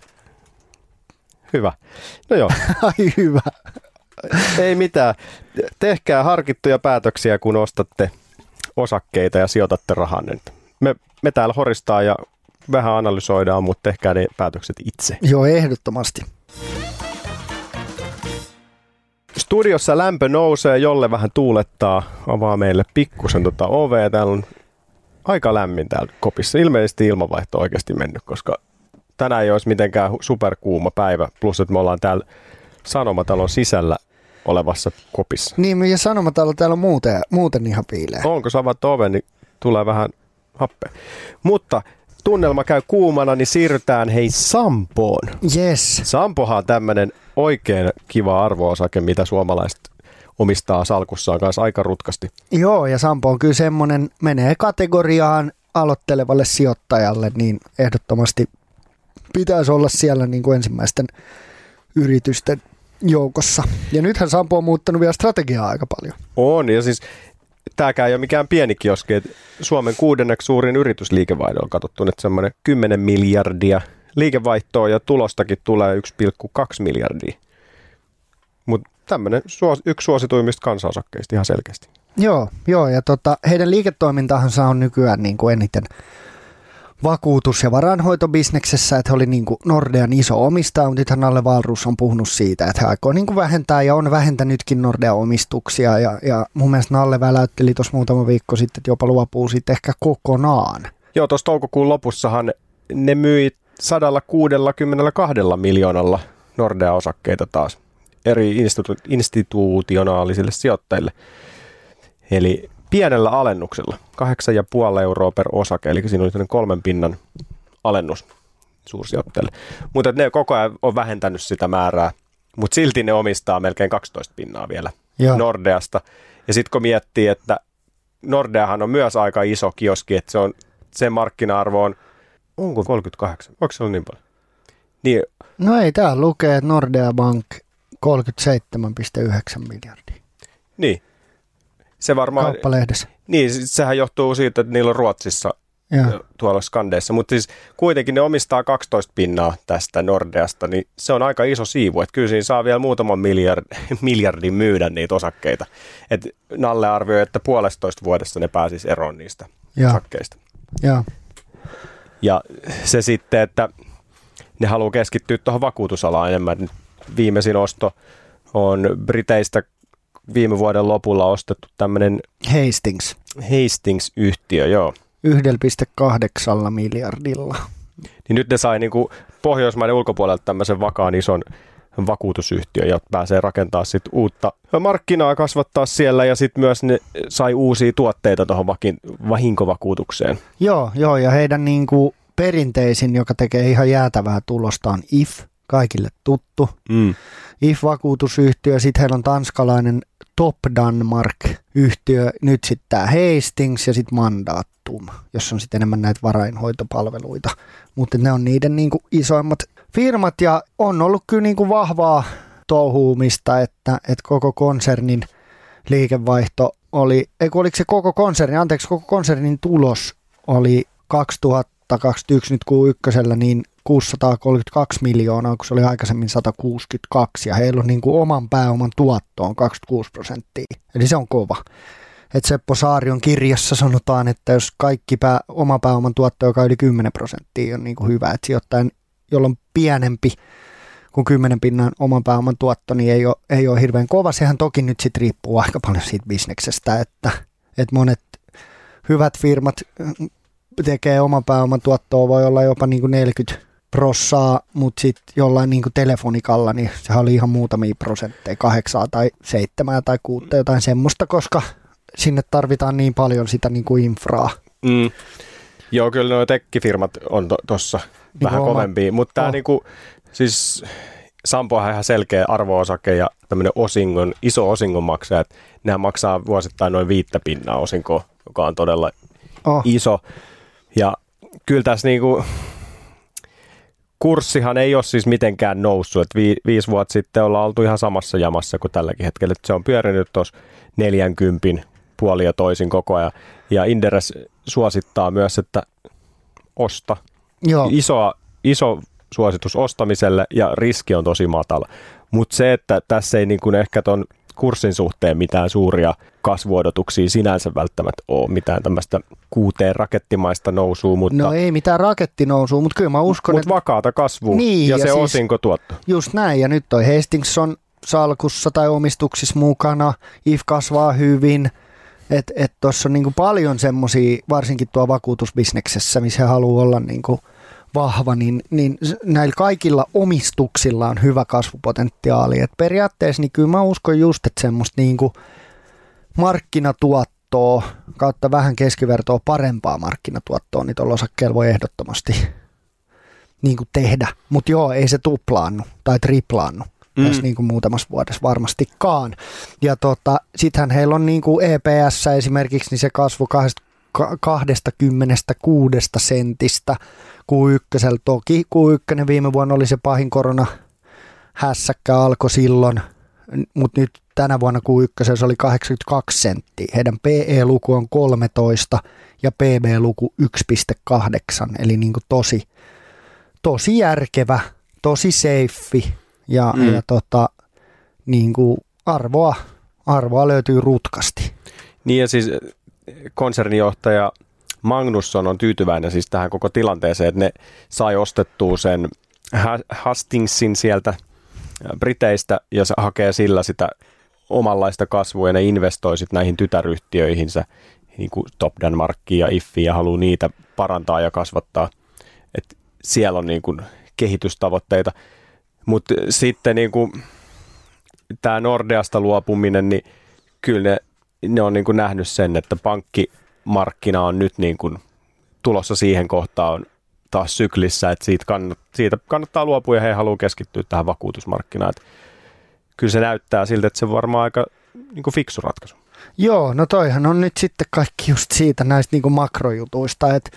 A: Hyvä. No joo, (laughs)
B: Ai hyvä.
A: ei mitään. Tehkää harkittuja päätöksiä, kun ostatte osakkeita ja sijoitatte rahanne. Me, me täällä horistaa ja vähän analysoidaan, mutta tehkää ne päätökset itse.
B: Joo, ehdottomasti.
A: Studiossa lämpö nousee, jolle vähän tuulettaa, avaa meille pikkusen tota ovea. Täällä on aika lämmin täällä kopissa. Ilmeisesti ilmanvaihto on oikeasti mennyt, koska tänään ei olisi mitenkään superkuuma päivä. Plus, että me ollaan täällä Sanomatalon sisällä olevassa kopissa.
B: Niin, ja sanomatalo täällä on muuten, muuten ihan piileä.
A: Onko sä avaat oven, niin tulee vähän happea. Mutta tunnelma käy kuumana, niin siirrytään hei Sampoon.
B: Yes.
A: Sampohan on tämmöinen oikein kiva arvoosake, mitä suomalaiset omistaa salkussaan kanssa aika rutkasti.
B: Joo, ja Sampo on kyllä semmoinen, menee kategoriaan aloittelevalle sijoittajalle, niin ehdottomasti pitäisi olla siellä niin kuin ensimmäisten yritysten joukossa. Ja nythän Sampo on muuttanut vielä strategiaa aika paljon.
A: On, ja siis tämäkään ei ole mikään pieni kioski, että Suomen kuudenneksi suurin yritysliikevaihdo on katsottu, että semmoinen 10 miljardia liikevaihtoa ja tulostakin tulee 1,2 miljardia. Mutta tämmöinen suos, yksi suosituimmista kansanosakkeista ihan selkeästi.
B: Joo, joo ja tota, heidän liiketoimintahansa on nykyään niin kuin eniten vakuutus- ja varainhoitobisneksessä, että he oli niin kuin Nordean iso omistaja, mutta nythän Nalle Valrus on puhunut siitä, että he aikoo niin kuin vähentää ja on vähentänytkin Nordean omistuksia ja, ja mun mielestä Nalle väläytteli tuossa muutama viikko sitten, että jopa luopuu siitä ehkä kokonaan.
A: Joo, tuossa toukokuun lopussahan ne myi 162 miljoonalla Nordea-osakkeita taas eri institu- institutionaalisille sijoittajille. Eli pienellä alennuksella, 8,5 euroa per osake, eli siinä oli sellainen kolmen pinnan alennus suursijoittajille. Mutta ne koko ajan on vähentänyt sitä määrää, mutta silti ne omistaa melkein 12 pinnaa vielä
B: Joo.
A: Nordeasta. Ja sitten kun miettii, että Nordeahan on myös aika iso kioski, että se on, sen markkina-arvo on, onko 38? Onko se on niin paljon? Niin,
B: No ei, täällä lukee, että Nordea Bank 37,9 miljardia
A: niin. Se varmaan,
B: kauppalehdessä.
A: niin, sehän johtuu siitä, että niillä on Ruotsissa
B: Joo.
A: tuolla Skandeissa, mutta siis kuitenkin ne omistaa 12 pinnaa tästä Nordeasta, niin se on aika iso siivu, että kyllä siinä saa vielä muutaman miljard, (laughs) miljardin myydä niitä osakkeita. Et Nalle arvioi, että puolestoista vuodessa ne pääsis eroon niistä
B: Joo.
A: osakkeista.
B: Joo.
A: Ja se sitten, että ne haluaa keskittyä tuohon vakuutusalaan enemmän. Nyt Viimeisin osto on Briteistä viime vuoden lopulla ostettu tämmöinen
B: Hastings
A: Hastings-yhtiö, joo.
B: 1,8 miljardilla.
A: Niin nyt ne sai niin kuin Pohjoismaiden ulkopuolelta tämmöisen vakaan ison vakuutusyhtiö ja pääsee rakentaa sit uutta markkinaa kasvattaa siellä ja sitten myös ne sai uusia tuotteita tuohon vahinkovakuutukseen.
B: Joo, joo, ja heidän niin kuin perinteisin, joka tekee ihan jäätävää tulosta, on IF, kaikille tuttu.
A: Mm.
B: IF-vakuutusyhtiö, sitten heillä on tanskalainen Top Danmark-yhtiö, nyt sitten tämä Hastings ja sitten Mandatum, jossa on sitten enemmän näitä varainhoitopalveluita. Mutta ne on niiden niin kuin isoimmat firmat ja on ollut kyllä niin kuin vahvaa touhuumista, että, että koko konsernin liikevaihto oli, ei oliko se koko konserni, anteeksi, koko konsernin tulos oli 2021 nyt Q1, niin 632 miljoonaa, kun se oli aikaisemmin 162, ja heillä on niin kuin oman pääoman tuottoon 26 prosenttia. Eli se on kova. Et Seppo Saarion kirjassa sanotaan, että jos kaikki pää, oma pääoman tuotto, joka yli 10 prosenttia, on niin kuin hyvä, että sijoittajan, jolla on pienempi kuin 10 pinnan oman pääoman tuotto, niin ei ole, ei ole hirveän kova. Sehän toki nyt sitten riippuu aika paljon siitä bisneksestä, että, että monet hyvät firmat tekee oman pääoman tuottoa, voi olla jopa niin kuin 40 prossaa, mutta sitten jollain niin telefonikalla, niin se oli ihan muutamia prosentteja, kahdeksaa tai seitsemää tai kuutta, jotain semmoista, koska sinne tarvitaan niin paljon sitä niin kuin infraa.
A: Mm. Joo, kyllä nuo tekkifirmat on tuossa niin vähän kovempia, mutta tämä oh. niinku, siis Sampo on ihan selkeä arvoosake ja tämmöinen osingon, iso osingonmaksaja, että nehän maksaa vuosittain noin viittä pinnaa osinkoa, joka on todella oh. iso. Ja kyllä tässä niinku, kurssihan ei ole siis mitenkään noussut, että vi, viisi vuotta sitten ollaan oltu ihan samassa jamassa kuin tälläkin hetkellä, että se on pyörinyt tuossa 40 puoli ja toisin koko ajan. Ja Inderes suosittaa myös, että osta. Joo. Iso, iso suositus ostamiselle ja riski on tosi matala. Mutta se, että tässä ei niin kuin ehkä ton kurssin suhteen mitään suuria kasvuodotuksia sinänsä välttämättä ole, mitään tämmöistä kuuteen rakettimaista nousua. Mutta...
B: No ei mitään rakettinousua, mutta kyllä mä uskon,
A: Mutta että... vakaata kasvua niin, ja, ja se siis, osinkotuotto.
B: Just näin, ja nyt toi Hastings on salkussa tai omistuksissa mukana, IF kasvaa hyvin, että et tuossa on niinku paljon semmoisia, varsinkin tuo vakuutusbisneksessä, missä he haluaa olla niinku vahva, niin, niin näillä kaikilla omistuksilla on hyvä kasvupotentiaali. Et periaatteessa niin kyllä mä uskon just, että semmoista niinku markkinatuottoa kautta vähän keskivertoa parempaa markkinatuottoa, niin tuolla osakkeella voi ehdottomasti niin kuin tehdä. Mutta joo, ei se tuplaannu tai triplaannu mm. tässä niin kuin muutamassa vuodessa varmastikaan. Ja tota, sittenhän heillä on niin kuin EPS esimerkiksi, niin se kasvu 26 sentistä Q1. Toki Q1 viime vuonna oli se pahin korona hässäkkä alkoi silloin, mutta nyt tänä vuonna Q1 se oli 82 senttiä. Heidän PE-luku on 13 ja PB-luku 1,8, eli niin kuin tosi, tosi järkevä, tosi safe ja, mm. ja tota, niin kuin arvoa, arvoa löytyy rutkasti.
A: Niin ja siis konsernijohtaja Magnusson on tyytyväinen siis tähän koko tilanteeseen, että ne sai ostettua sen Hastingsin sieltä eh, Briteistä ja se hakee sillä sitä omanlaista kasvua ja ne investoi sitten näihin tytäryhtiöihinsä, niin kuin Top Danmarkkiin ja ja haluaa niitä parantaa ja kasvattaa. Et siellä on niin kuin kehitystavoitteita. Mutta sitten niin kuin, tämä Nordeasta luopuminen, niin kyllä ne, ne on niin kuin nähnyt sen, että pankkimarkkina on nyt niin kuin tulossa siihen kohtaan taas syklissä, että siitä, kannat, siitä kannattaa luopua ja he haluaa keskittyä tähän vakuutusmarkkinaan. Että kyllä se näyttää siltä, että se on varmaan aika niin kuin fiksu ratkaisu.
B: Joo, no toihan on nyt sitten kaikki just siitä näistä niin kuin makrojutuista, että,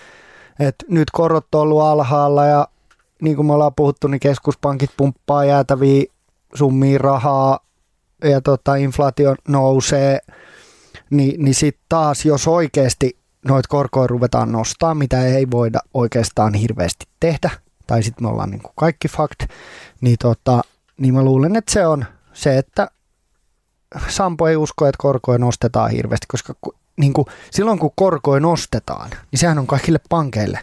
B: että nyt korot on ollut alhaalla ja niin kuin me ollaan puhuttu, niin keskuspankit pumppaa jäätäviä summia rahaa ja tota, inflaatio nousee, niin, niin sitten taas jos oikeasti noita korkoja ruvetaan nostaa, mitä ei voida oikeastaan hirveästi tehdä, tai sitten me ollaan niin kuin kaikki fakt, niin, tota, niin mä luulen, että se on se, että Sampo ei usko, että korkoja nostetaan hirveästi, koska niin kuin, silloin kun korkoja nostetaan, niin sehän on kaikille pankeille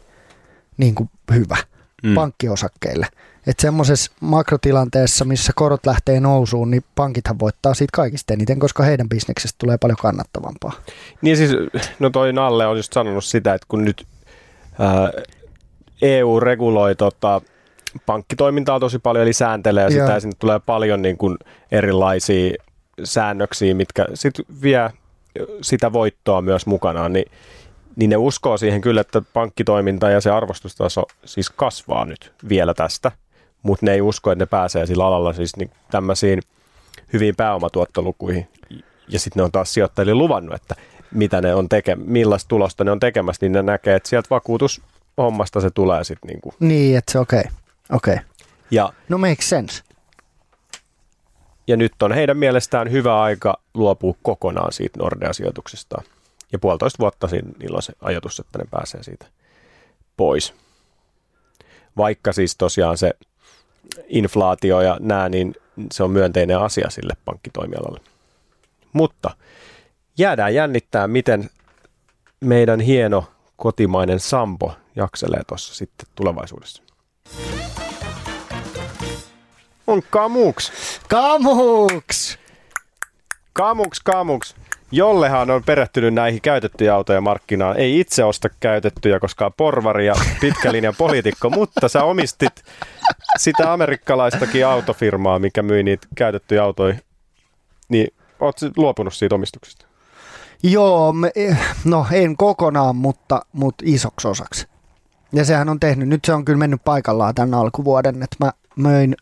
B: niin kuin hyvä mm. pankkiosakkeille. Että semmoisessa makrotilanteessa, missä korot lähtee nousuun, niin pankithan voittaa siitä kaikista eniten, koska heidän bisneksestä tulee paljon kannattavampaa.
A: Niin siis, no toi Nalle on just sanonut sitä, että kun nyt ää, EU reguloi tota, pankkitoimintaa tosi paljon, eli sääntelee ja sitä, ja sinne tulee paljon niin kuin erilaisia säännöksiä, mitkä sitten vie sitä voittoa myös mukanaan, niin niin ne uskoo siihen kyllä, että pankkitoiminta ja se arvostustaso siis kasvaa nyt vielä tästä, mutta ne ei usko, että ne pääsee sillä alalla siis niin tämmöisiin hyviin pääomatuottolukuihin. Ja sitten ne on taas sijoittajille luvannut, että mitä ne on teke, millaista tulosta ne on tekemässä, niin ne näkee, että sieltä vakuutushommasta se tulee sitten. Niin, kuin.
B: niin että se okei. Okay. Okay.
A: Ja,
B: No makes sense.
A: ja nyt on heidän mielestään hyvä aika luopua kokonaan siitä Nordea-sijoituksesta. Ja puolitoista vuotta siinä niillä on se ajatus, että ne pääsee siitä pois. Vaikka siis tosiaan se inflaatio ja nämä, niin se on myönteinen asia sille pankkitoimialalle. Mutta jäädään jännittää, miten meidän hieno kotimainen Sampo jakselee tuossa sitten tulevaisuudessa. On kamuks,
B: Kamuks!
A: kamuks, kamuks. Jollehan on perehtynyt näihin käytettyjä autoja markkinaan. Ei itse osta käytettyjä, koska on porvari ja pitkä (laughs) linjan poliitikko, mutta sä omistit sitä amerikkalaistakin autofirmaa, mikä myi niitä käytettyjä autoja. Niin oot luopunut siitä omistuksesta?
B: Joo, me, no en kokonaan, mutta, mutta isoksi osaksi. Ja sehän on tehnyt, nyt se on kyllä mennyt paikallaan tämän alkuvuoden, että mä möin,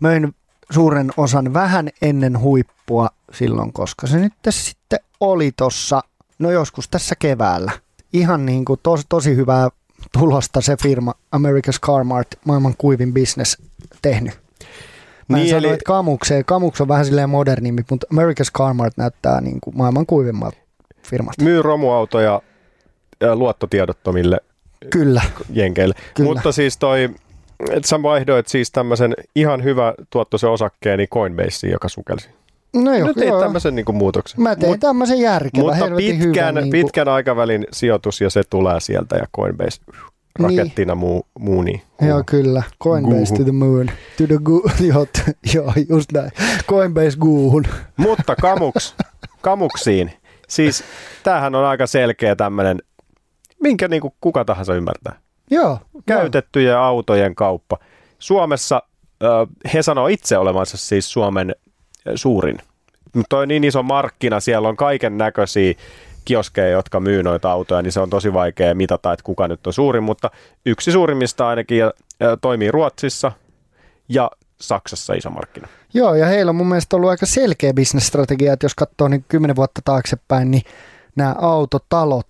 B: möin suuren osan vähän ennen huippua silloin, koska se nyt tässä sitten oli tossa, no joskus tässä keväällä. Ihan niin kuin tos, tosi hyvää tulosta se firma America's Car Mart, maailman kuivin business, tehnyt. Mä en
A: Niin,
B: sano,
A: eli-
B: että Kamukseen, Kamuks on vähän silleen modernimpi, mutta America's Car Mart näyttää niin kuin maailman kuivimmalta firmasta.
A: Myy romuautoja ja luottotiedottomille
B: Kyllä,
A: jenkeille.
B: Kyllä.
A: Mutta siis toi, et sä vaihdoit siis tämmöisen ihan hyvä tuottoisen osakkeeni Coinbaseen, joka sukelsi.
B: No joo,
A: Nyt teit
B: joo.
A: tämmöisen niin muutoksen.
B: Mä tein
A: Mut-
B: tämmöisen järkevän,
A: mutta pitkän,
B: hyvän. Niin
A: pitkän aikavälin sijoitus ja se tulee sieltä ja Coinbase rakettina muu, muuni.
B: Joo, kyllä. Coinbase
A: Guuhun.
B: to the moon. To the gu- (laughs) joo, joo, just näin. Coinbase guuhun.
A: Mutta kamuks, kamuksiin. Siis tämähän on aika selkeä tämmöinen, minkä niin kuin kuka tahansa ymmärtää.
B: Joo.
A: Käytettyjen autojen kauppa. Suomessa he sanoo itse olevansa siis Suomen suurin. Mutta on niin iso markkina, siellä on kaiken näköisiä kioskeja, jotka myy noita autoja, niin se on tosi vaikea mitata, että kuka nyt on suurin, mutta yksi suurimmista ainakin toimii Ruotsissa ja Saksassa iso markkina.
B: Joo, ja heillä on mun mielestä ollut aika selkeä bisnesstrategia, että jos katsoo niin kymmenen vuotta taaksepäin, niin nämä autotalot,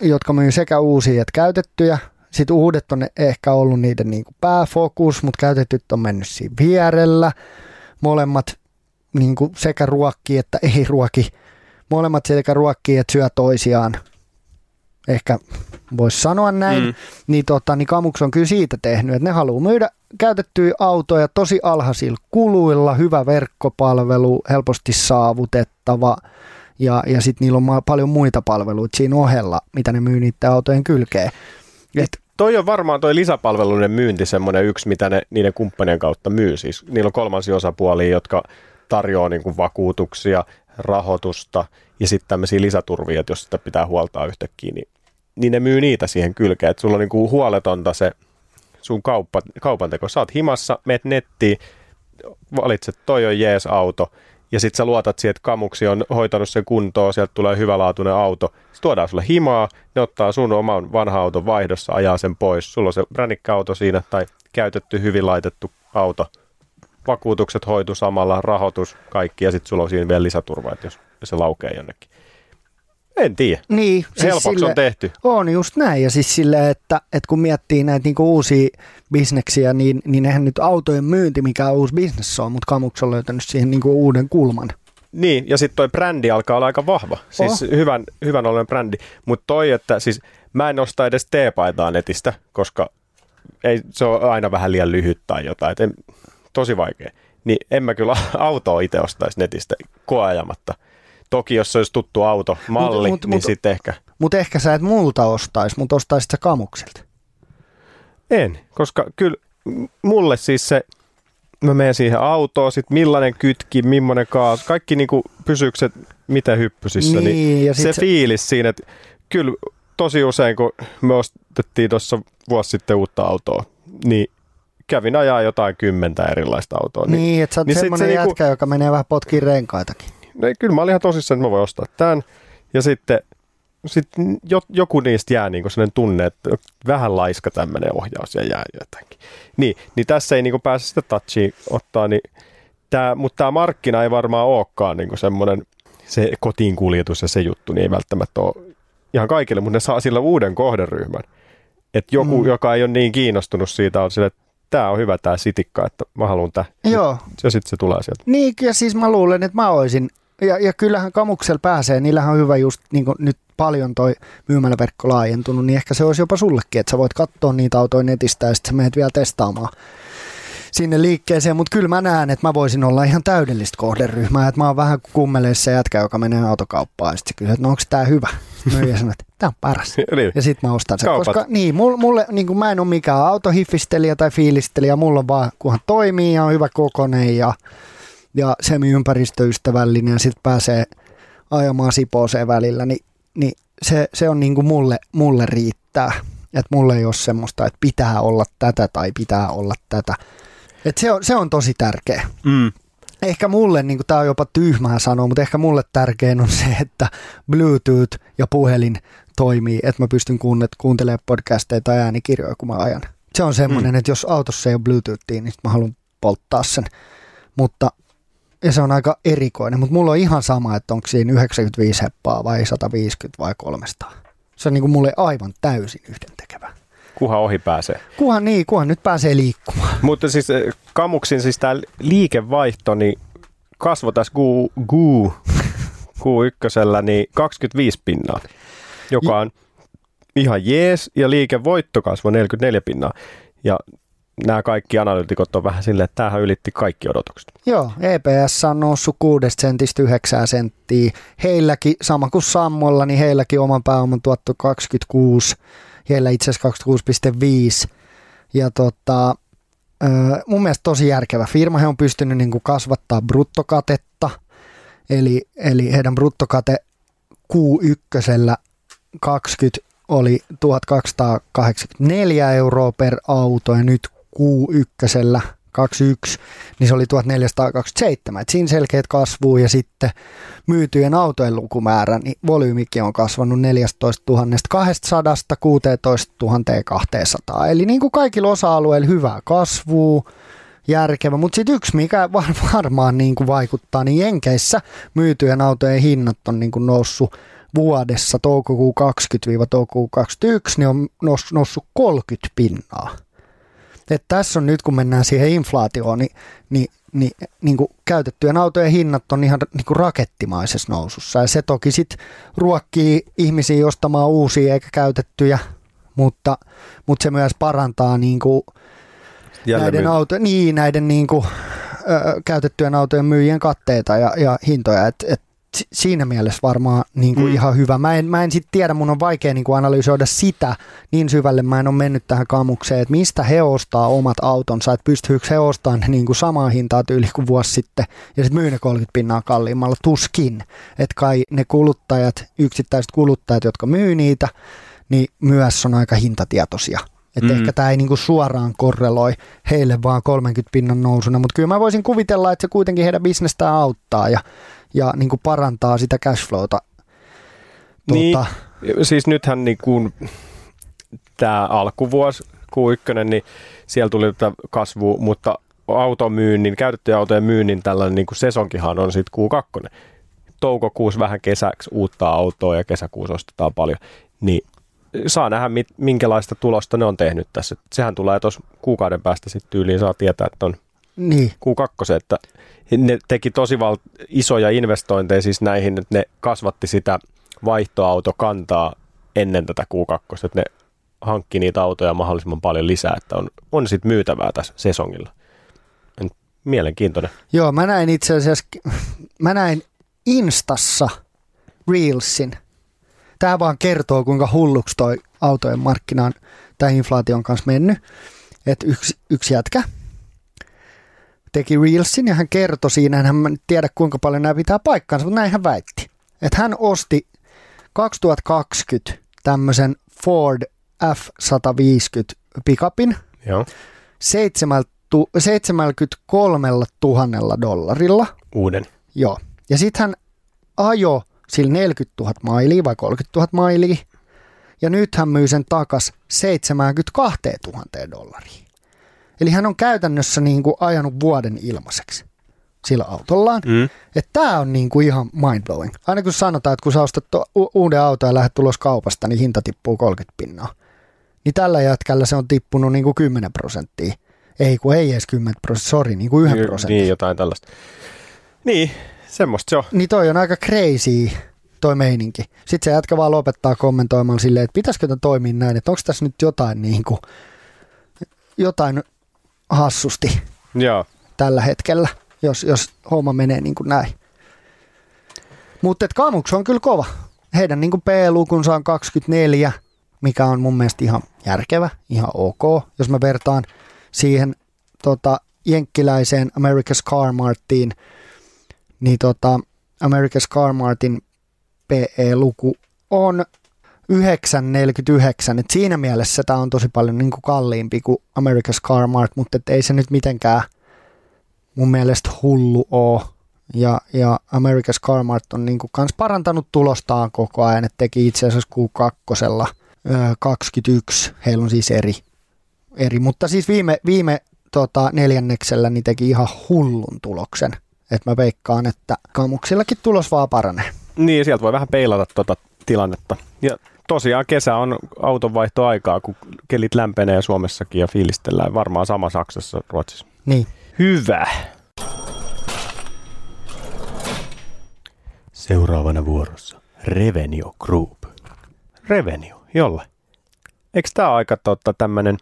B: jotka myy sekä uusia että käytettyjä, sitten uudet on ehkä ollut niiden niin kuin pääfokus, mutta käytetyt on mennyt siinä vierellä. Molemmat niin kuin sekä ruokkii että (laughs) ei ruoki. Molemmat sekä ruokkii että syö toisiaan. Ehkä voisi sanoa näin.
A: Mm.
B: Mm. Niin, tota, niin Kamuks on kyllä siitä tehnyt, että ne haluaa myydä käytettyjä autoja tosi alhaisilla kuluilla, hyvä verkkopalvelu, helposti saavutettava ja, ja sitten niillä on ma- paljon muita palveluita siinä ohella, mitä ne myy niiden autojen kylkeen. Et,
A: Toi on varmaan toi lisäpalveluiden myynti semmoinen yksi, mitä ne niiden kumppanien kautta myy. Siis niillä on kolmansia osapuolia, jotka tarjoaa niin kuin vakuutuksia, rahoitusta ja sitten tämmöisiä lisäturvia, että jos sitä pitää huoltaa yhtäkkiä, niin, niin ne myy niitä siihen kylkeen. Että sulla on niin kuin huoletonta se sun kauppa, kaupanteko. Sä oot himassa, meet nettiin, valitset toi on jees auto ja sitten sä luotat siihen, että kamuksi on hoitanut sen kuntoon, sieltä tulee hyvälaatuinen auto. Se tuodaan sulle himaa, ne ottaa sun oman vanhan auton vaihdossa, ajaa sen pois. Sulla on se ränikkäauto siinä tai käytetty, hyvin laitettu auto. Vakuutukset hoitu samalla, rahoitus, kaikki ja sitten sulla on siinä vielä lisäturva, että jos se laukee jonnekin. En tiedä.
B: niin,
A: Helpoksi on tehty.
B: On just näin. Ja siis silleen, että, että kun miettii näitä niinku uusia bisneksiä, niin, niin eihän nyt autojen myynti mikä uusi bisnes on, mutta Kamuks on löytänyt siihen niinku uuden kulman.
A: Niin, ja sitten toi brändi alkaa olla aika vahva. Siis
B: Oh.
A: hyvän, hyvän ollen brändi. Mutta toi, että siis mä en osta edes teepaitaa netistä, koska ei, se on aina vähän liian lyhyt tai jotain. Et en, tosi vaikea. Niin en mä kyllä (laughs) autoa itse ostaisi netistä koeajamatta. Toki jos se olisi tuttu auto, malli,
B: mut-
A: niin
B: mut-
A: sitten ehkä.
B: Mutta ehkä sä et multa ostaisi, mutta ostaisit sä Kamukselta.
A: En, koska kyllä mulle siis se, mä menen siihen autoon, sit millainen kytki, millainen kaasu, kaikki niinku pysyykö se miten hyppysissä, niin,
B: Niin, ja
A: se
B: se-
A: fiilis siinä, että kyllä tosi usein kun me ostettiin tuossa vuosi sitten uutta autoa, niin kävin ajaa jotain kymmentä erilaista autoa.
B: Niin, niin että sä oot
A: niin
B: semmoinen
A: se niinku-
B: jätkä, joka menee vähän potkiin renkaitakin.
A: no, kyllä mä olin ihan tosissaan, että mä voin ostaa tämän. Ja sitten sit jo, joku niistä jää niin sellainen tunne, että vähän laiska tämmöinen ohjaus ja jää jotenkin. Niin, niin tässä ei niin pääse sitä touchia ottaa, niin tää, mutta tämä markkina ei varmaan olekaan niin semmoinen se kotiin kuljetus ja se juttu, niin ei välttämättä ole ihan kaikille, mutta ne saa sillä uuden kohderyhmän. Että joku. Mm. joka ei ole niin kiinnostunut siitä, on sille, että tämä on hyvä tämä sitikka, että mä haluan tämä.
B: Joo.
A: Ja sitten se tulee sieltä.
B: Niin, ja siis mä luulen, että mä olisin, ja, ja kyllähän kamuksella pääsee, niillähän on hyvä just niin nyt paljon toi myymäläverkko laajentunut, niin ehkä se olisi jopa sullekin, että sä voit katsoa niitä autoja netistä ja sitten sä menet vielä testaamaan sinne liikkeeseen, mutta kyllä mä näen, että mä voisin olla ihan täydellistä kohderyhmää, että mä oon vähän kummeleissa jätkä, joka menee autokauppaan, ja sitten kyllä, että no onko tämä hyvä? Myyjä sanoo, että tämä on paras. (laughs)
A: Niin.
B: Ja sitten mä ostan sen,
A: Kaupat.
B: koska niin, mulle, mulle niin kuin mä en ole mikään autohiffistelijä tai fiilistelijä, mulla on vaan, kunhan toimii ja on hyvä kokonen ja, ja semi-ympäristöystävällinen ja sitten pääsee ajamaan Sipooseen välillä, niin, niin se, se on niin kuin mulle, mulle riittää. Että mulle ei ole semmoista, että pitää olla tätä tai pitää olla tätä. Et se, on, se on tosi tärkeä.
A: Mm.
B: Ehkä mulle, niin tämä on jopa tyhmää sanoa, mutta ehkä mulle tärkein on se, että Bluetooth ja puhelin toimii, että mä pystyn kuuntelemaan podcasteja tai äänikirjoja, kun mä ajan. Se on semmoinen, mm. että jos autossa ei ole Bluetoothia, niin mä haluan polttaa sen. Mutta, ja se on aika erikoinen, mutta mulla on ihan sama, että onko siinä 95 heppaa vai 150 vai 300. Se on niin kuin mulle aivan täysin yhdentekevä.
A: Kuhan ohi pääsee.
B: Kuhan niin, kuhan nyt pääsee liikkumaan.
A: Mutta siis eh, Kamuksin siis tämä liikevaihto, niin kasvoi tässä Q, Q, Q1, niin 25 pinnaa, joka on ihan jees, ja liikevoitto kasvoi 44 pinnaa. Ja nämä kaikki analytikot on vähän silleen, että tämähän ylitti kaikki odotukset.
B: Joo, EPS on noussut 6 sentistä 9 senttiä. Heilläkin, sama kuin Sammolla, niin heilläkin oman pääoman tuotto 26, heillä itse asiassa 26,5. Ja tota, mun mielestä tosi järkevä firma. He on pystynyt niin kuin kasvattaa bruttokatetta, eli, eli heidän bruttokate Q1 20 oli 1284 euroa per auto ja nyt Q1 21, niin se oli 1427. Et siinä selkeät kasvuu ja sitten myytyjen autojen lukumäärä, niin volyymikin on kasvanut 14 200 16 200. Eli niin kuin kaikilla osa-alueilla hyvää kasvua, järkevä. Mutta sitten yksi, mikä (laughs) varmaan niin kuin vaikuttaa, niin Jenkeissä myytyjen autojen hinnat on niin kuin noussut vuodessa toukokuu 20-toukokuu 21, niin on noussut 30 pinnaa. Et tässä on nyt, kun mennään siihen inflaatioon, niin, niin, niin, niin kuin käytettyjen autojen hinnat on ihan niin kuin rakettimaisessa nousussa. Ja se toki sitten ruokkii ihmisiä ostamaan uusia eikä käytettyjä, mutta, mutta se myös parantaa niin kuin näiden, auto, niin, näiden niin kuin, ö, käytettyjen autojen myyjien katteita ja, ja hintoja. Et, et siinä mielessä varmaan niin kuin mm. ihan hyvä. Mä en, mä en sitten tiedä, mun on vaikea niin kuin analysoida sitä niin syvälle. Mä en ole mennyt tähän kamukseen, että mistä he ostaa omat autonsa, että pystyykö he ostamaan ne niin kuin samaa hintaa tyyli kuin vuosi sitten ja sitten myy ne 30 pinnaa kalliimmalla. Tuskin, että kai ne kuluttajat, yksittäiset kuluttajat, jotka myy niitä, niin myös on aika hintatietoisia. Että mm. ehkä tämä ei niinku suoraan korreloi heille vaan 30 pinnan nousuna, mutta kyllä mä voisin kuvitella, että se kuitenkin heidän bisnestään auttaa ja ja niin kuin parantaa sitä cashflowta.
A: Niin, tuota, siis nythän niin kuin tämä alkuvuosi Q1, niin siellä tuli tätä kasvua, mutta automyynnin, käytettyjen autojen myynnin tällainen niin kuin sesonkihan on sitten Q2. Toukokuussa vähän kesäksi uutta autoa ja kesäkuussa ostetaan paljon, niin saa nähdä, minkälaista tulosta ne on tehnyt tässä. Sehän tulee tuossa kuukauden päästä sitten tyyliin, saa tietää, että on niin. Q2, että ne teki tosi val- isoja investointeja siis näihin, että ne kasvatti sitä vaihtoautokantaa ennen tätä Q2, että ne hankki niitä autoja mahdollisimman paljon lisää, että on, on sitten myytävää tässä sesongilla. En, mielenkiintoinen.
B: Joo, mä näin itse asiassa, (laughs) mä näin Instassa Reelsin. Tämä vaan kertoo, kuinka hulluksi toi autojen markkina on tämän inflaation kanssa mennyt. Että yksi, yksi jätkä, teki Reelsin ja hän kertoi siinä, hän tiedä kuinka paljon nämä pitää paikkaansa, mutta näin hän väitti. Että hän osti 2020 tämmöisen Ford F-150 pickupin
A: Joo.
B: 73 000 dollarilla.
A: Uuden.
B: Joo. Ja sitten hän ajo sillä 40 000 mailia vai 30 000 mailia. Ja nyt hän myy sen takas 72 000 dollariin. Eli hän on käytännössä niin kuin ajanut vuoden ilmaiseksi sillä autollaan. Mm. Että tämä on niin kuin ihan mindblowing. Aina kun sanotaan, että kun sä ostat u- uuden auton ja lähdet tulos kaupasta, niin hinta tippuu 30 pinnaa. Niin tällä jätkällä se on tippunut niin kuin 10 prosenttia. Ei kun ei edes 10 prosenttia, sori, niin kuin yhden
A: Niin,
B: prosentin.
A: Niin, jotain tällaista. Niin, semmoista se on.
B: Niin toi on aika crazy toi meininki. Sitten se jätkä vaan lopettaa kommentoimaan silleen, että pitäisikö tämä toimia näin, että onko tässä nyt jotain, niin kuin, jotain hassusti
A: Joo.
B: tällä hetkellä, jos, jos homma menee niin kuin näin. Mutta Kamuks on kyllä kova. Heidän niin P-lukunsa on 24, mikä on mun mielestä ihan järkevä, ihan ok, jos mä vertaan siihen tota, jenkkiläiseen America's Car Martiin, niin tota, America's Car Martin PE-luku on 949, et siinä mielessä tämä on tosi paljon niin kuin kalliimpi kuin America's Car Mart, mutta ei se nyt mitenkään mun mielestä hullu oo. Ja, ja America's Car Mart on niin kuin kans parantanut tulostaan koko ajan, että teki itse asiassa Q2 21, heillä on siis eri, eri. mutta siis viime, viime tota, neljänneksellä niin teki ihan hullun tuloksen. että mä veikkaan, että kamuksillakin tulos vaan paranee.
A: Niin, sieltä voi vähän peilata tuota tilannetta. Ja tosiaan kesä on autonvaihtoaikaa, kun kelit lämpenee Suomessakin ja fiilistellään. Varmaan sama Saksassa, Ruotsissa.
B: Niin.
A: Hyvä. Seuraavana vuorossa Revenio Group. Revenio, jolle? Eikö tämä aika tota, tämmöinen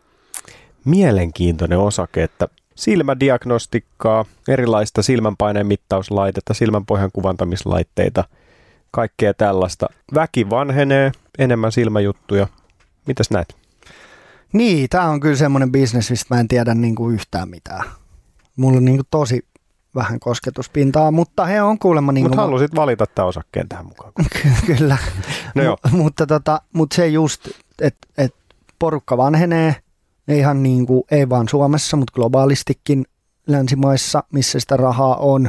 A: mielenkiintoinen osake, että silmädiagnostikkaa, erilaista silmänpaineen mittauslaitetta, silmänpohjan kuvantamislaitteita, kaikkea tällaista. Väki vanhenee, enemmän silmäjuttuja. Mitäs näet?
B: Niin, tämä on kyllä semmoinen bisnes, mistä mä en tiedä niin kuin yhtään mitään. Mulla on niin kuin tosi vähän kosketuspintaa, mutta he on kuulemma... Niin
A: Mutta halusit valita tämän osakkeen tähän mukaan. (laughs)
B: Kyllä.
A: No joo.
B: M- mutta, tota, mutta se just, että et porukka vanhenee, ihan niin kuin, ei vaan Suomessa, mutta globaalistikin länsimaissa, missä sitä rahaa on.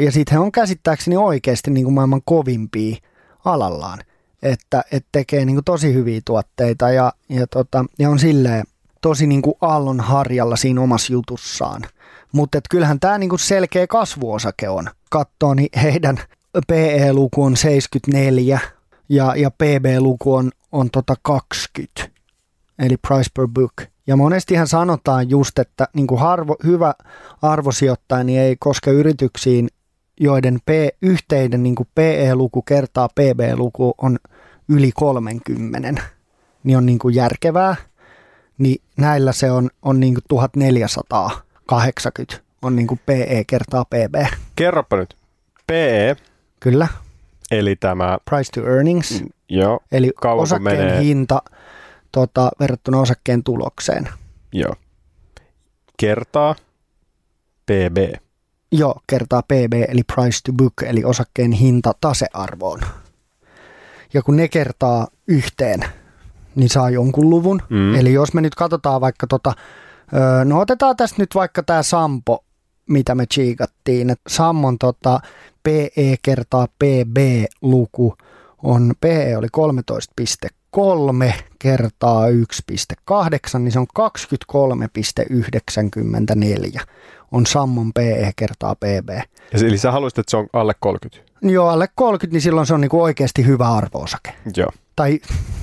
B: Ja sitten he on käsittääkseni oikeasti niin kuin maailman kovimpia alallaan, että, että tekee niin kuin tosi hyviä tuotteita ja, ja, tota, ja on silleen tosi niin kuin aallon harjalla siinä omassa jutussaan. Mutta kyllähän tämä niinku selkeä kasvuosake on. Katsoo, niin heidän PE-luku on 74 ja, ja PB-luku on, on tota 20, eli price per book. Ja monestihan sanotaan just, että niin kuin harvo, hyvä arvosijoittaja niin ei koske yrityksiin, joiden P, yhteinen niin kuin PE-luku kertaa PB-luku on yli 30, niin on niin kuin järkevää. Niin näillä se on, on niin kuin 1480 on niin kuin PE kertaa PB.
A: Kerropa nyt. PE,
B: Kyllä,
A: eli tämä,
B: price to earnings,
A: joo,
B: eli osakkeen
A: menee?
B: hinta tota, verrattuna osakkeen tulokseen.
A: joo, kertaa PB.
B: Joo, kertaa PB eli price to book eli osakkeen hinta tasearvoon. Ja kun ne kertaa yhteen, niin saa jonkun luvun.
A: Mm.
B: Eli jos me nyt katsotaan vaikka tota, no otetaan tässä nyt vaikka tämä Sampo, mitä me chiikattiin. Sammon tota, PE kertaa PB-luku on, PE oli 13,3 kertaa 1,8, niin se on 23,94 on Sammon PE kertaa PB.
A: Ja Eli sä haluaisit, että se on alle 30.
B: Joo, alle 30, niin silloin se on niinku oikeasti hyvä arvoosake.
A: Joo.
B: Tai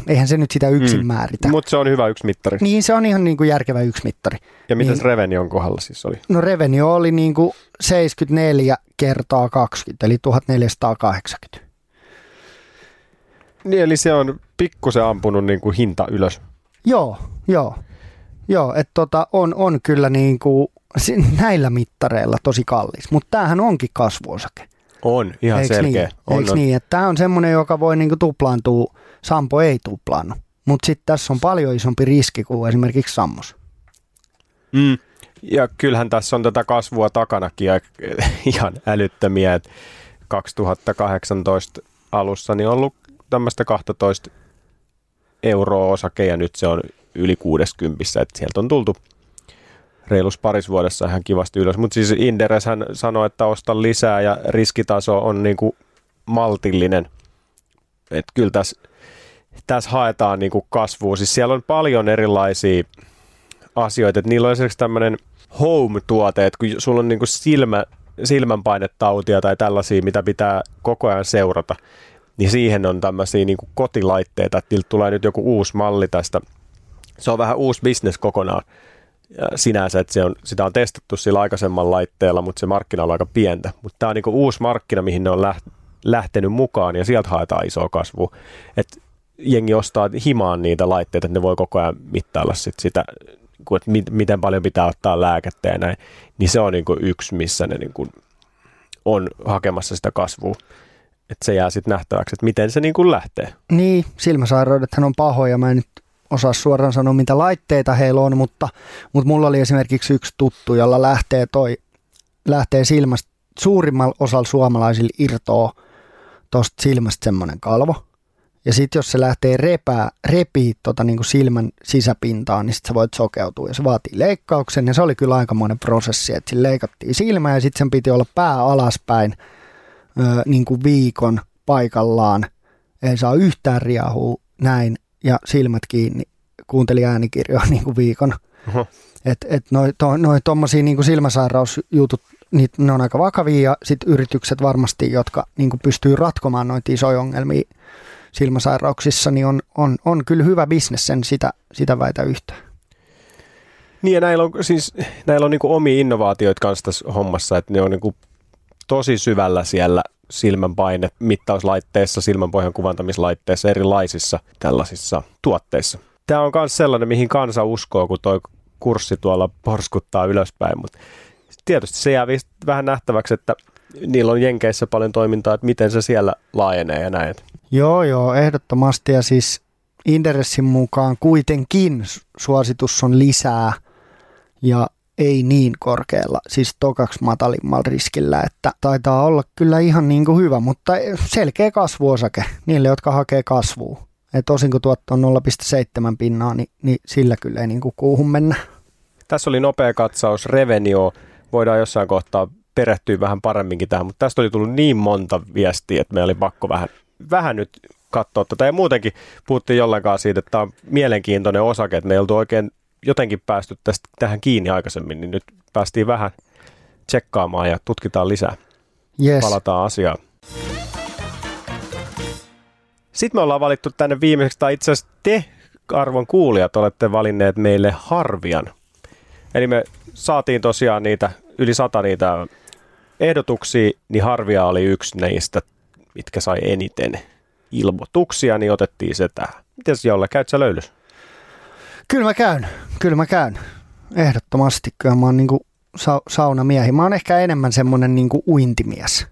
B: eihän se nyt sitä yksin
A: Mm.
B: määritä.
A: Mutta se on hyvä yksi mittari.
B: Niin, se on ihan niinku järkevä yksi mittari.
A: Ja mitäs
B: niin.
A: Revenion kohdalla siis oli?
B: No revenue oli niinku 74 kertaa 20, eli 1480.
A: Niin, eli se on pikkusen ampunut niin kuin hinta ylös.
B: Joo, joo. Joo, että tota, on, on kyllä niinku, si- näillä mittareilla tosi kallis, mutta tämähän onkin kasvuosake.
A: On, ihan
B: Eiks
A: selkeä.
B: Niin?
A: On,
B: Eiks
A: on.
B: niin, että tämä on semmoinen, joka voi niinku tuplaantua, Sampo ei tuplaannu. Mutta sitten tässä on paljon isompi riski kuin esimerkiksi Sammos.
A: Mm. Ja kyllähän tässä on tätä kasvua takanakin ja (laughs) ihan älyttömiä, että 2018 alussa niin on ollut tämmöistä 12 euroa osake ja nyt se on yli 60, että sieltä on tultu reilus paris vuodessa ihan kivasti ylös. Mutta siis Inderes hän sanoi, että osta lisää ja riskitaso on niinku maltillinen. Että kyllä tässä, tässä haetaan niinku kasvua. Siis siellä on paljon erilaisia asioita. Et niillä on esimerkiksi tämmöinen home-tuote, että kun sulla on niinku silmä, silmänpainetautia tai tällaisia, mitä pitää koko ajan seurata, niin siihen on tämmöisiä niinku kotilaitteita, että tulee nyt joku uusi malli tästä. Se on vähän uusi bisnes kokonaan. sinänsä, että se on, sitä on testattu sillä aikaisemman laitteella, mutta se markkina on aika pientä. Mutta tämä on niin uusi markkina, mihin ne on lähtenyt mukaan ja sieltä haetaan isoa kasvua. Et jengi ostaa himaan niitä laitteita, että ne voi koko ajan mittailla sit sitä, että miten paljon pitää ottaa lääkettä ja näin. Niin se on niin yksi, missä ne niin on hakemassa sitä kasvua. Että se jää sitten nähtäväksi, että miten se niin kuin lähtee.
B: Niin, silmäsairaudethan on pahoja. Mä en nyt osaa suoraan sanoa, mitä laitteita heillä on, mutta, mutta mulla oli esimerkiksi yksi tuttu, jolla lähtee, toi, lähtee silmästä, suurimmalla osalla suomalaisilla irtoa tuosta silmästä semmoinen kalvo. Ja sitten jos se lähtee repää, repii tota niin silmän sisäpintaa, niin sitten sä voit sokeutua. Ja se vaatii leikkauksen ja se oli kyllä aikamoinen prosessi, että sillä leikattiin silmää ja sitten sen piti olla pää alaspäin ö, niin kuin viikon paikallaan. Ei saa yhtään riahua näin ja silmät kiinni. Kuunteli äänikirjoa (laughs) niin kuin viikon. Uh-huh. Että et noin to, noi tuommoisia niin silmäsairausjutut, niitä, ne on aika vakavia ja sitten yritykset varmasti, jotka niin kuin pystyy ratkomaan noita isoja ongelmia silmäsairauksissa, niin on, on, on kyllä hyvä bisnes sen sitä, sitä väitä yhtään.
A: Niin ja näillä on, siis, näillä on niin omia innovaatioita kanssa tässä hommassa, että ne on niin tosi syvällä siellä silmänpaine mittauslaitteissa, silmänpohjan kuvantamislaitteissa, erilaisissa tällaisissa tuotteissa. Tämä on myös sellainen, mihin kansa uskoo, kun tuo kurssi tuolla porskuttaa ylöspäin, mutta tietysti se jää vähän nähtäväksi, että niillä on Jenkeissä paljon toimintaa, että miten se siellä laajenee ja näin.
B: Joo, joo, ehdottomasti ja siis Inderessin mukaan kuitenkin suositus on lisää ja ei niin korkealla, siis tokaksi matalimmalla riskillä, että taitaa olla kyllä ihan niin kuin hyvä, mutta selkeä kasvuosake niille, jotka hakee kasvua. Että osin kun tuotto on 0,7 pinnaa, niin, niin sillä kyllä ei niin kuin kuuhun mennä.
A: Tässä oli nopea katsaus Revenio. Voidaan jossain kohtaa perehtyä vähän paremminkin tähän, mutta tästä oli tullut niin monta viestiä, että meillä oli pakko vähän, vähän nyt katsoa tätä. Ja muutenkin puhuttiin jollenkaan siitä, että tämä on mielenkiintoinen osake, että me ei oltu oikein jotenkin päästy tästä, tähän kiinni aikaisemmin, niin nyt päästiin vähän tsekkaamaan ja tutkitaan lisää.
B: Yes.
A: Palataan asiaan. Sitten me ollaan valittu tänne viimeiseksi, tai itse asiassa te arvon kuulijat olette valinneet meille Harvian. Eli me saatiin tosiaan niitä, yli sata niitä ehdotuksia, niin Harvia oli yksi niistä, mitkä sai eniten ilmoituksia, niin otettiin se tähän. Mites Jolle, käyt sä löylys?
B: Kyllä mä käyn, kyllä mä käyn. Ehdottomasti, kyllä mä oon niinku sa- saunamiehi. Mä oon ehkä enemmän semmonen niinku uintimies.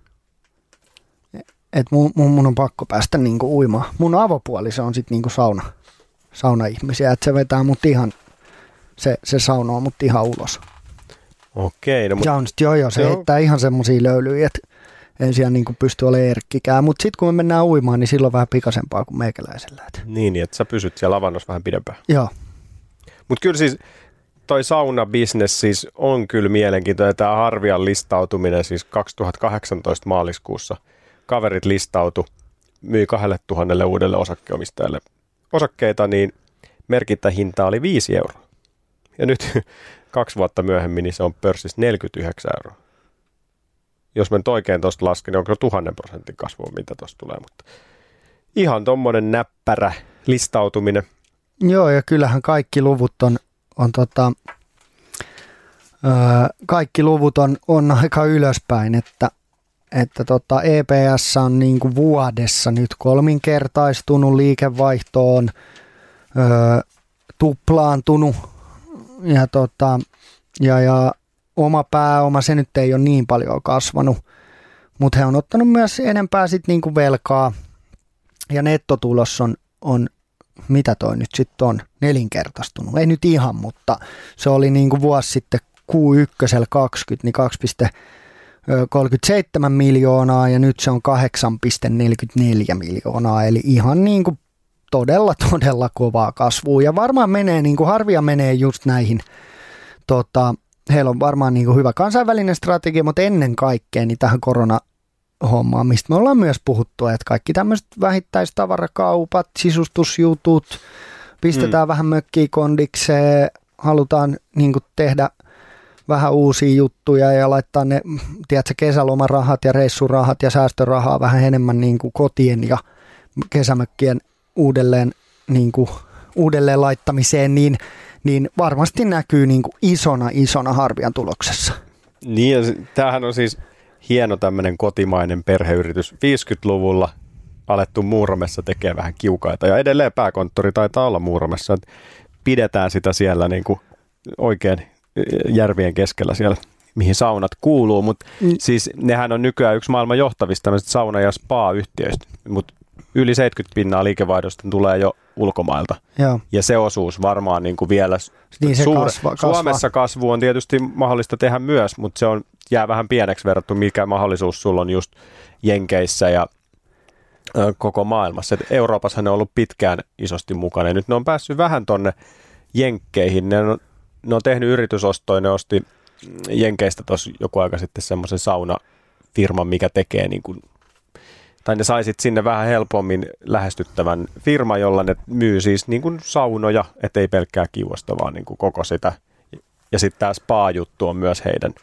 B: Et mun, mun, mun on pakko päästä niinku uimaan. Mun avopuoli on sit niinku sauna, saunaihmisiä, että se vetää mut ihan, se, se saunoo mut ihan ulos.
A: Okei. No,
B: mut... Ja on sit, joo, joo, se joo. heittää ihan semmosia löylyjä, että en siellä niin pysty olemaan erkkikään. Mutta sitten kun me mennään uimaan, niin silloin vähän pikasempaa kuin meikäläisellä.
A: Niin, että sä pysyt siellä avannossa vähän pidempään.
B: Joo.
A: Mutta kyllä siis toi sauna-business siis on kyllä mielenkiintoinen. Tämä Harvian listautuminen siis 2018 maaliskuussa. Kaverit listautu, myi 2000 uudelle osakkeenomistajalle osakkeita, niin merkintähinta oli 5 euroa. Ja nyt (laughs) kaksi vuotta myöhemmin niin se on pörssissä 49 euroa. Jos mä nyt oikein tuosta lasken, niin onko tuhannen prosentin kasvu, mitä tuosta tulee. Mutta ihan tuommoinen näppärä listautuminen –
B: Joo, ja kyllähän kaikki luvut on, on tota, kaikki luvut on, on aika ylöspäin, että, että tota EPS on niin kuin vuodessa nyt kolminkertaistunut liikevaihtoon, öö, tuplaantunut ja, tota, ja, ja oma pääoma, se nyt ei ole niin paljon kasvanut, mutta he on ottanut myös enempää sit niin kuin velkaa ja nettotulos on, on mitä toi nyt sitten on, nelinkertaistunut. Ei nyt ihan, mutta se oli niin kuin vuosi sitten Q1 20, niin 2,37 miljoonaa ja nyt se on 8,44 miljoonaa, eli ihan niin kuin todella, todella kovaa kasvua. Ja varmaan menee, niin kuin harvia menee just näihin, tota, heillä on varmaan niin kuin hyvä kansainvälinen strategia, mutta ennen kaikkea niin tähän korona hommaa, mistä me ollaan myös puhuttu, että kaikki tämmöiset vähittäistavarakaupat, sisustusjutut, pistetään mm. vähän mökkiä kondikseen, halutaan niin tehdä vähän uusia juttuja ja laittaa ne, tiedätkö, kesälomarahat ja reissurahat ja säästörahaa vähän enemmän niin kuin kotien ja kesämökkien uudelleen, niin kuin, uudelleen laittamiseen, niin, niin varmasti näkyy niin kuin isona, isona harvian tuloksessa.
A: Niin, ja tämähän on siis hieno tämmöinen kotimainen perheyritys. 50-luvulla alettu Muuromessa tekee vähän kiukaita ja edelleen pääkonttori taitaa olla Muuromessa. Että pidetään sitä siellä niin kuin oikein järvien keskellä siellä mihin saunat kuuluu, mutta mm. siis nehän on nykyään yksi maailman johtavista sauna- ja spa-yhtiöistä, mutta yli 70 pinnaa liikevaihdosta tulee jo ulkomailta. Joo. Ja se osuus varmaan niin kuin vielä
B: niin se suure, kasva, kasva.
A: Suomessa kasvu on tietysti mahdollista tehdä myös, mutta se on, jää vähän pieneksi verrattu, mikä mahdollisuus sulla on just Jenkeissä ja ö, koko maailmassa. Et Euroopassa ne on ollut pitkään isosti mukana ja nyt ne on päässyt vähän tonne Jenkkeihin. Ne on, ne on tehnyt yritysostoja, ne osti Jenkeistä tuossa joku aika sitten semmoisen saunafirman, mikä tekee niin kuin, tai ne saisit sinne vähän helpommin lähestyttävän firma, jolla ne myy siis niin kuin saunoja, ettei pelkkää kiuasta, vaan niin kuin koko sitä. Ja sitten tämä spa-juttu on myös heidän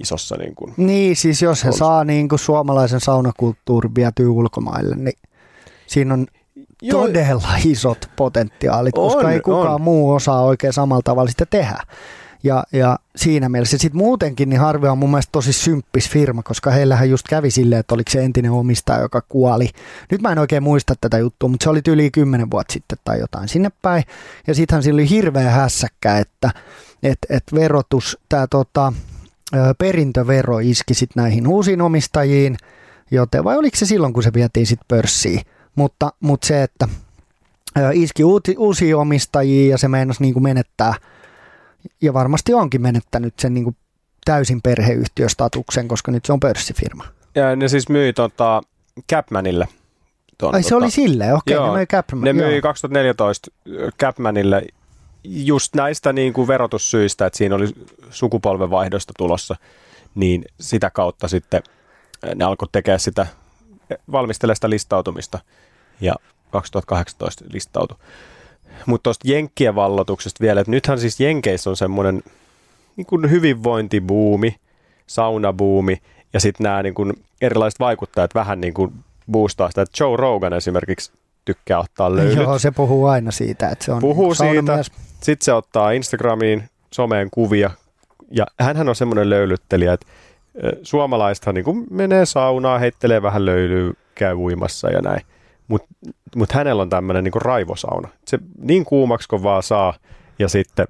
A: isossa niin kuin
B: Niin, siis jos he saa niin kuin suomalaisen saunakulttuurin vietyä ulkomaille, niin siinä on Joo. todella isot potentiaalit, on, koska ei kukaan on. muu osaa oikein samalla tavalla sitä tehdä. Ja, ja siinä mielessä sitten muutenkin niin Harvi on mun mielestä tosi symppis firma, koska heillähän just kävi silleen, että oliko se entinen omistaja, joka kuoli. Nyt mä en oikein muista tätä juttua, mutta se oli yli kymmenen vuotta sitten tai jotain sinne päin. Ja sittenhän sillä oli hirveä hässäkkä, että et, et verotus, tämä tota, perintövero iski sitten näihin uusiin omistajiin, joten vai oliko se silloin, kun se vietiin sitten pörssiin. Mutta, mutta se, että iski uusia omistajia ja se meinasi niin menettää – varmasti onkin menettänyt sen niin kuin täysin perheyhtiöstatuksen, koska nyt se on pörssifirma.
A: Ja ne siis myi tota Capmanille.
B: Ton, Ai se tota, oli silleen, okei, okay, ne myi Capman.
A: Ne myi joo. 2014 Capmanille just näistä niin kuin verotussyistä, että siinä oli sukupolvenvaihdosta tulossa, niin sitä kautta sitten ne alkoi tekemään sitä, valmistelemaan sitä listautumista ja 2018 listautui. Mutta tuosta Jenkkien vallotuksesta vielä, että nythän siis Jenkeissä on semmoinen niin kuin hyvinvointibuumi, saunabuumi ja sitten nämä niin kuin erilaiset vaikuttajat vähän niin kuin boostaa sitä. Että Joe Rogan esimerkiksi tykkää ottaa löylyt.
B: Joo, se puhuu aina siitä, että se on
A: Puhuu siitä, sitten se ottaa Instagramiin someen kuvia ja hän on semmoinen löylyttelijä, että suomalaisethan niin kuin menee saunaan, heittelee vähän löylyä, käy uimassa ja näin mutta mut hänellä on tämmöinen niinku raivosauna. Se niin kuumaksi kuin vaan saa ja sitten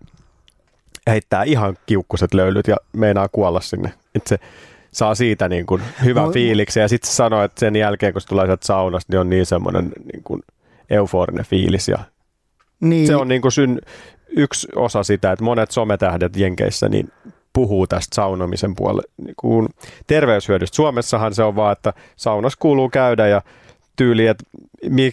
A: heittää ihan kiukkuset löylyt ja meinaa kuolla sinne. Et se saa siitä niin kuin hyvän no, fiiliksen ja sitten se sanoo, että sen jälkeen kun se tulee sieltä saunasta, niin on niin semmoinen niin kuin euforinen fiilis ja niin. se on niin kuin syn, yksi osa sitä, että monet sometähdet Jenkeissä niin puhuu tästä saunomisen puolelle niin kuin terveyshyödystä. Suomessahan se on vaan, että saunassa kuuluu käydä ja tyyli, että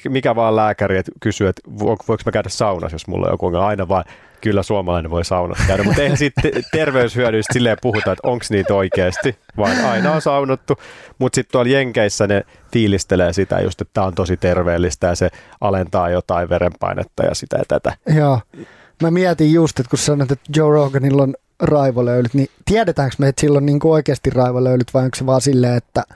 A: mikä vaan lääkäri että kysyy, että voinko mä käydä saunassa, jos mulla on joku ongelma. Aina vaan, kyllä suomalainen voi saunassa käydä, mutta eihän sitten terveyshyödyistä silleen puhuta, että onko niitä oikeasti, vaan aina on saunottu. Mutta sitten tuolla Jenkeissä ne fiilistelee sitä just, että tämä on tosi terveellistä ja se alentaa jotain verenpainetta ja sitä ja tätä.
B: Joo. Mä mietin just, että kun sanoit, että Joe Roganilla on raivolöylyt, niin tiedetäänkö me, että sillä on niin oikeasti raivolöylyt vai onko se vaan silleen, että –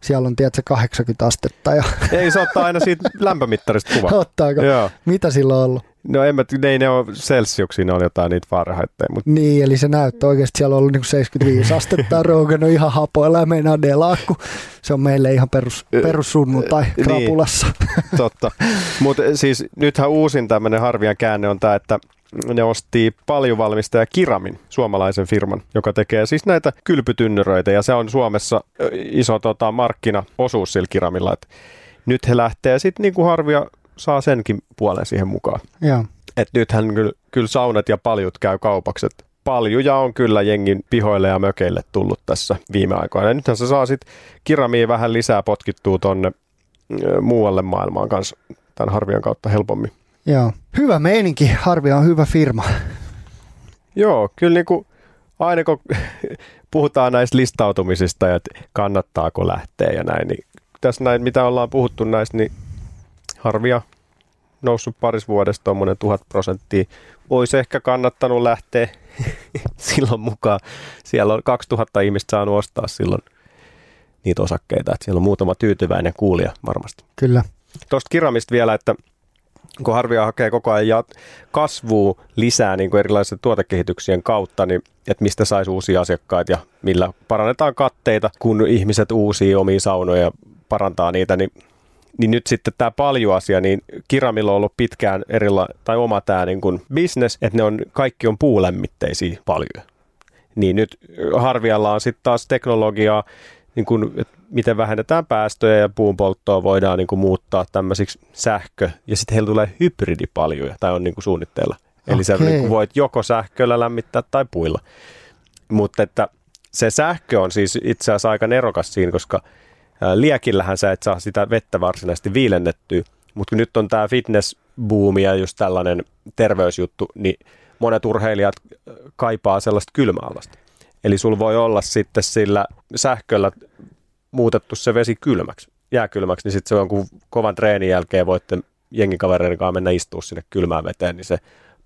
B: siellä on tiedätkö 80 astetta. Ja...
A: Ei, se ottaa aina siitä (laughs) lämpömittarista kuva.
B: Ottaako? Joo. Mitä sillä on ollut?
A: No en mä, ne, ne on Celsiuksia, ne on jotain niitä Fahrenheitteja. Mutta...
B: Niin, eli se näyttää oikeasti, siellä on ollut niin 75 astetta, Rogan on ihan hapoilla ja meinaa delaakku. Se on meille ihan perus, perussunnuntai niin. krapulassa.
A: Niin, totta. Mutta siis nythän uusin tämmöinen harvian käänne on tämä, että ne osti paljon valmistaja Kiramin, suomalaisen firman, joka tekee siis näitä kylpytynnyröitä ja se on Suomessa iso tota, markkinaosuus sillä Kiramilla. Et nyt he lähtee sitten niin kuin harvia saa senkin puolen siihen mukaan.
B: Ja.
A: Et nythän kyllä, kyllä saunat ja paljut käy kaupaksi. Et paljuja on kyllä jengin pihoille ja mökeille tullut tässä viime aikoina. Ja nythän se saa sitten kiramiin vähän lisää potkittua tonne muualle maailmaan kanssa tämän harvian kautta helpommin.
B: Joo. Hyvä meininki. Harvi on hyvä firma.
A: Joo, kyllä niin kuin aina kun (laughs) puhutaan näistä listautumisista ja että kannattaako lähteä ja näin, niin tässä näin, mitä ollaan puhuttu näistä, niin harvia noussut paris vuodesta tuommoinen tuhat prosenttia. Olisi ehkä kannattanut lähteä (laughs) silloin mukaan. Siellä on 2000 ihmistä saanut ostaa silloin niitä osakkeita, että siellä on muutama tyytyväinen kuulija varmasti.
B: Kyllä.
A: Tuosta kiramista vielä, että kun Harvia hakee koko ajan kasvua lisää niin kuin erilaisten tuotekehityksien kautta, niin että mistä saisi uusia asiakkaita ja millä parannetaan katteita, kun ihmiset uusii omia saunoja ja parantaa niitä, niin niin nyt sitten tämä paljon asia, niin Kiramilla on ollut pitkään erila, tai oma tämä niin business, että ne on, kaikki on puulämmitteisiä paljon. Niin nyt Harvialla on sitten taas teknologiaa, niin kuin, että miten vähennetään päästöjä ja puun polttoa voidaan niin kuin, muuttaa tämmöisiksi sähkö, ja sitten heillä tulee hybridipaljuja, tai on niin kuin, suunnitteilla. Eli sä niin voit joko sähköllä lämmittää tai puilla. Mutta että se sähkö on siis itse asiassa aika nerokas siinä, koska liekillähän sä et saa sitä vettä varsinaisesti viilennettyä, mutta nyt on tämä fitness ja just tällainen terveysjuttu, niin monet urheilijat kaipaa sellaista kylmäalasta. Eli sulla voi olla sitten sillä sähköllä muutettu se vesi kylmäksi, jääkylmäksi, niin sitten se on kun kovan treenin jälkeen voitte jengikavereiden kanssa mennä istua sinne kylmään veteen, niin se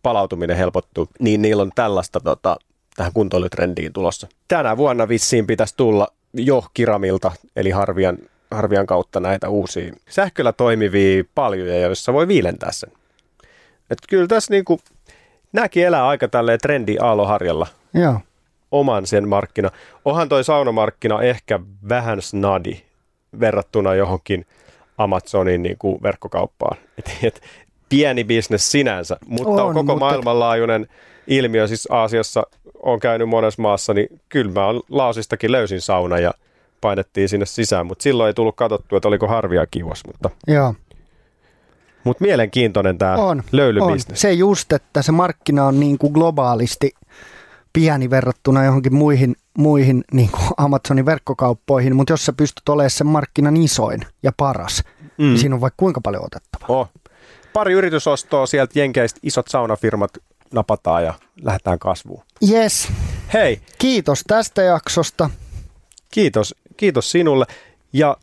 A: palautuminen helpottuu. Niin niillä on tällaista tota, tähän kuntoilutrendiin tulossa. Tänä vuonna vissiin pitäisi tulla jo Kiramilta, eli Harvian, Harvian kautta näitä uusia sähköllä toimivia paljuja, joissa voi viilentää sen. Et kyllä tässä niinku, nämäkin elää aika tälleen trendi aaloharjalla.
B: Joo.
A: Oman sen markkina. Onhan toi saunamarkkina ehkä vähän snadi verrattuna johonkin Amazonin niin kuin verkkokauppaan. (laughs) Et, et, pieni bisnes sinänsä, mutta on, on koko mutta... maailmanlaajuinen ilmiö. Siis Aasiassa on käynyt monessa maassa, niin kyllä mä Laosistakin löysin sauna ja painettiin sinne sisään, mutta silloin ei tullut katsottua, että oliko harvia kivas. Mutta,
B: Joo.
A: mutta mielenkiintoinen tämä löylybisnes.
B: On. Se just, että se markkina on niin kuin globaalisti pieni verrattuna johonkin muihin, muihin niin kuin Amazonin verkkokauppoihin, mutta jos sä pystyt olemaan sen markkinan isoin ja paras, niin mm. niin siinä on vaikka kuinka paljon otettavaa.
A: Oh. Pari yritysostoa sieltä Jenkeistä, isot saunafirmat napataan ja lähdetään kasvuun.
B: Yes.
A: Hei.
B: Kiitos tästä jaksosta.
A: Kiitos, kiitos sinulle. Ja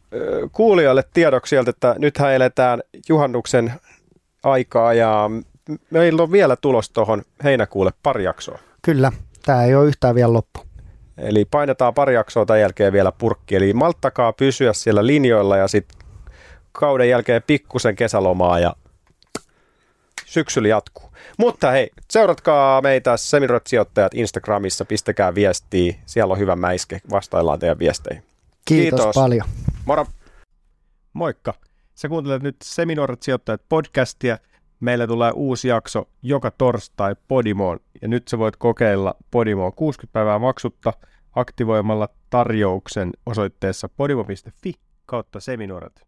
A: kuulijoille tiedoksi sieltä, että nythän eletään juhannuksen aikaa ja meillä on vielä tulos tuohon heinäkuulle pari jaksoa.
B: Kyllä, tämä ei ole yhtään vielä loppu.
A: Eli painetaan pari jaksoa tämän jälkeen vielä purkki. Eli malttakaa pysyä siellä linjoilla ja sitten kauden jälkeen pikkusen kesälomaa ja syksyllä jatkuu. Mutta hei, seuratkaa meitä Semirot sijoittajat Instagramissa, pistäkää viestiä, siellä on hyvä mäiske, vastaillaan teidän viesteihin.
B: Kiitos, Kiitos. paljon.
A: Moro. Moikka. Sä kuuntelet nyt Seminoorat sijoittajat podcastia. Meillä tulee uusi jakso joka torstai Podimoon ja nyt sä voit kokeilla Podimoa 60 päivää maksutta aktivoimalla tarjouksen osoitteessa podimo.fi kautta Seminoorat.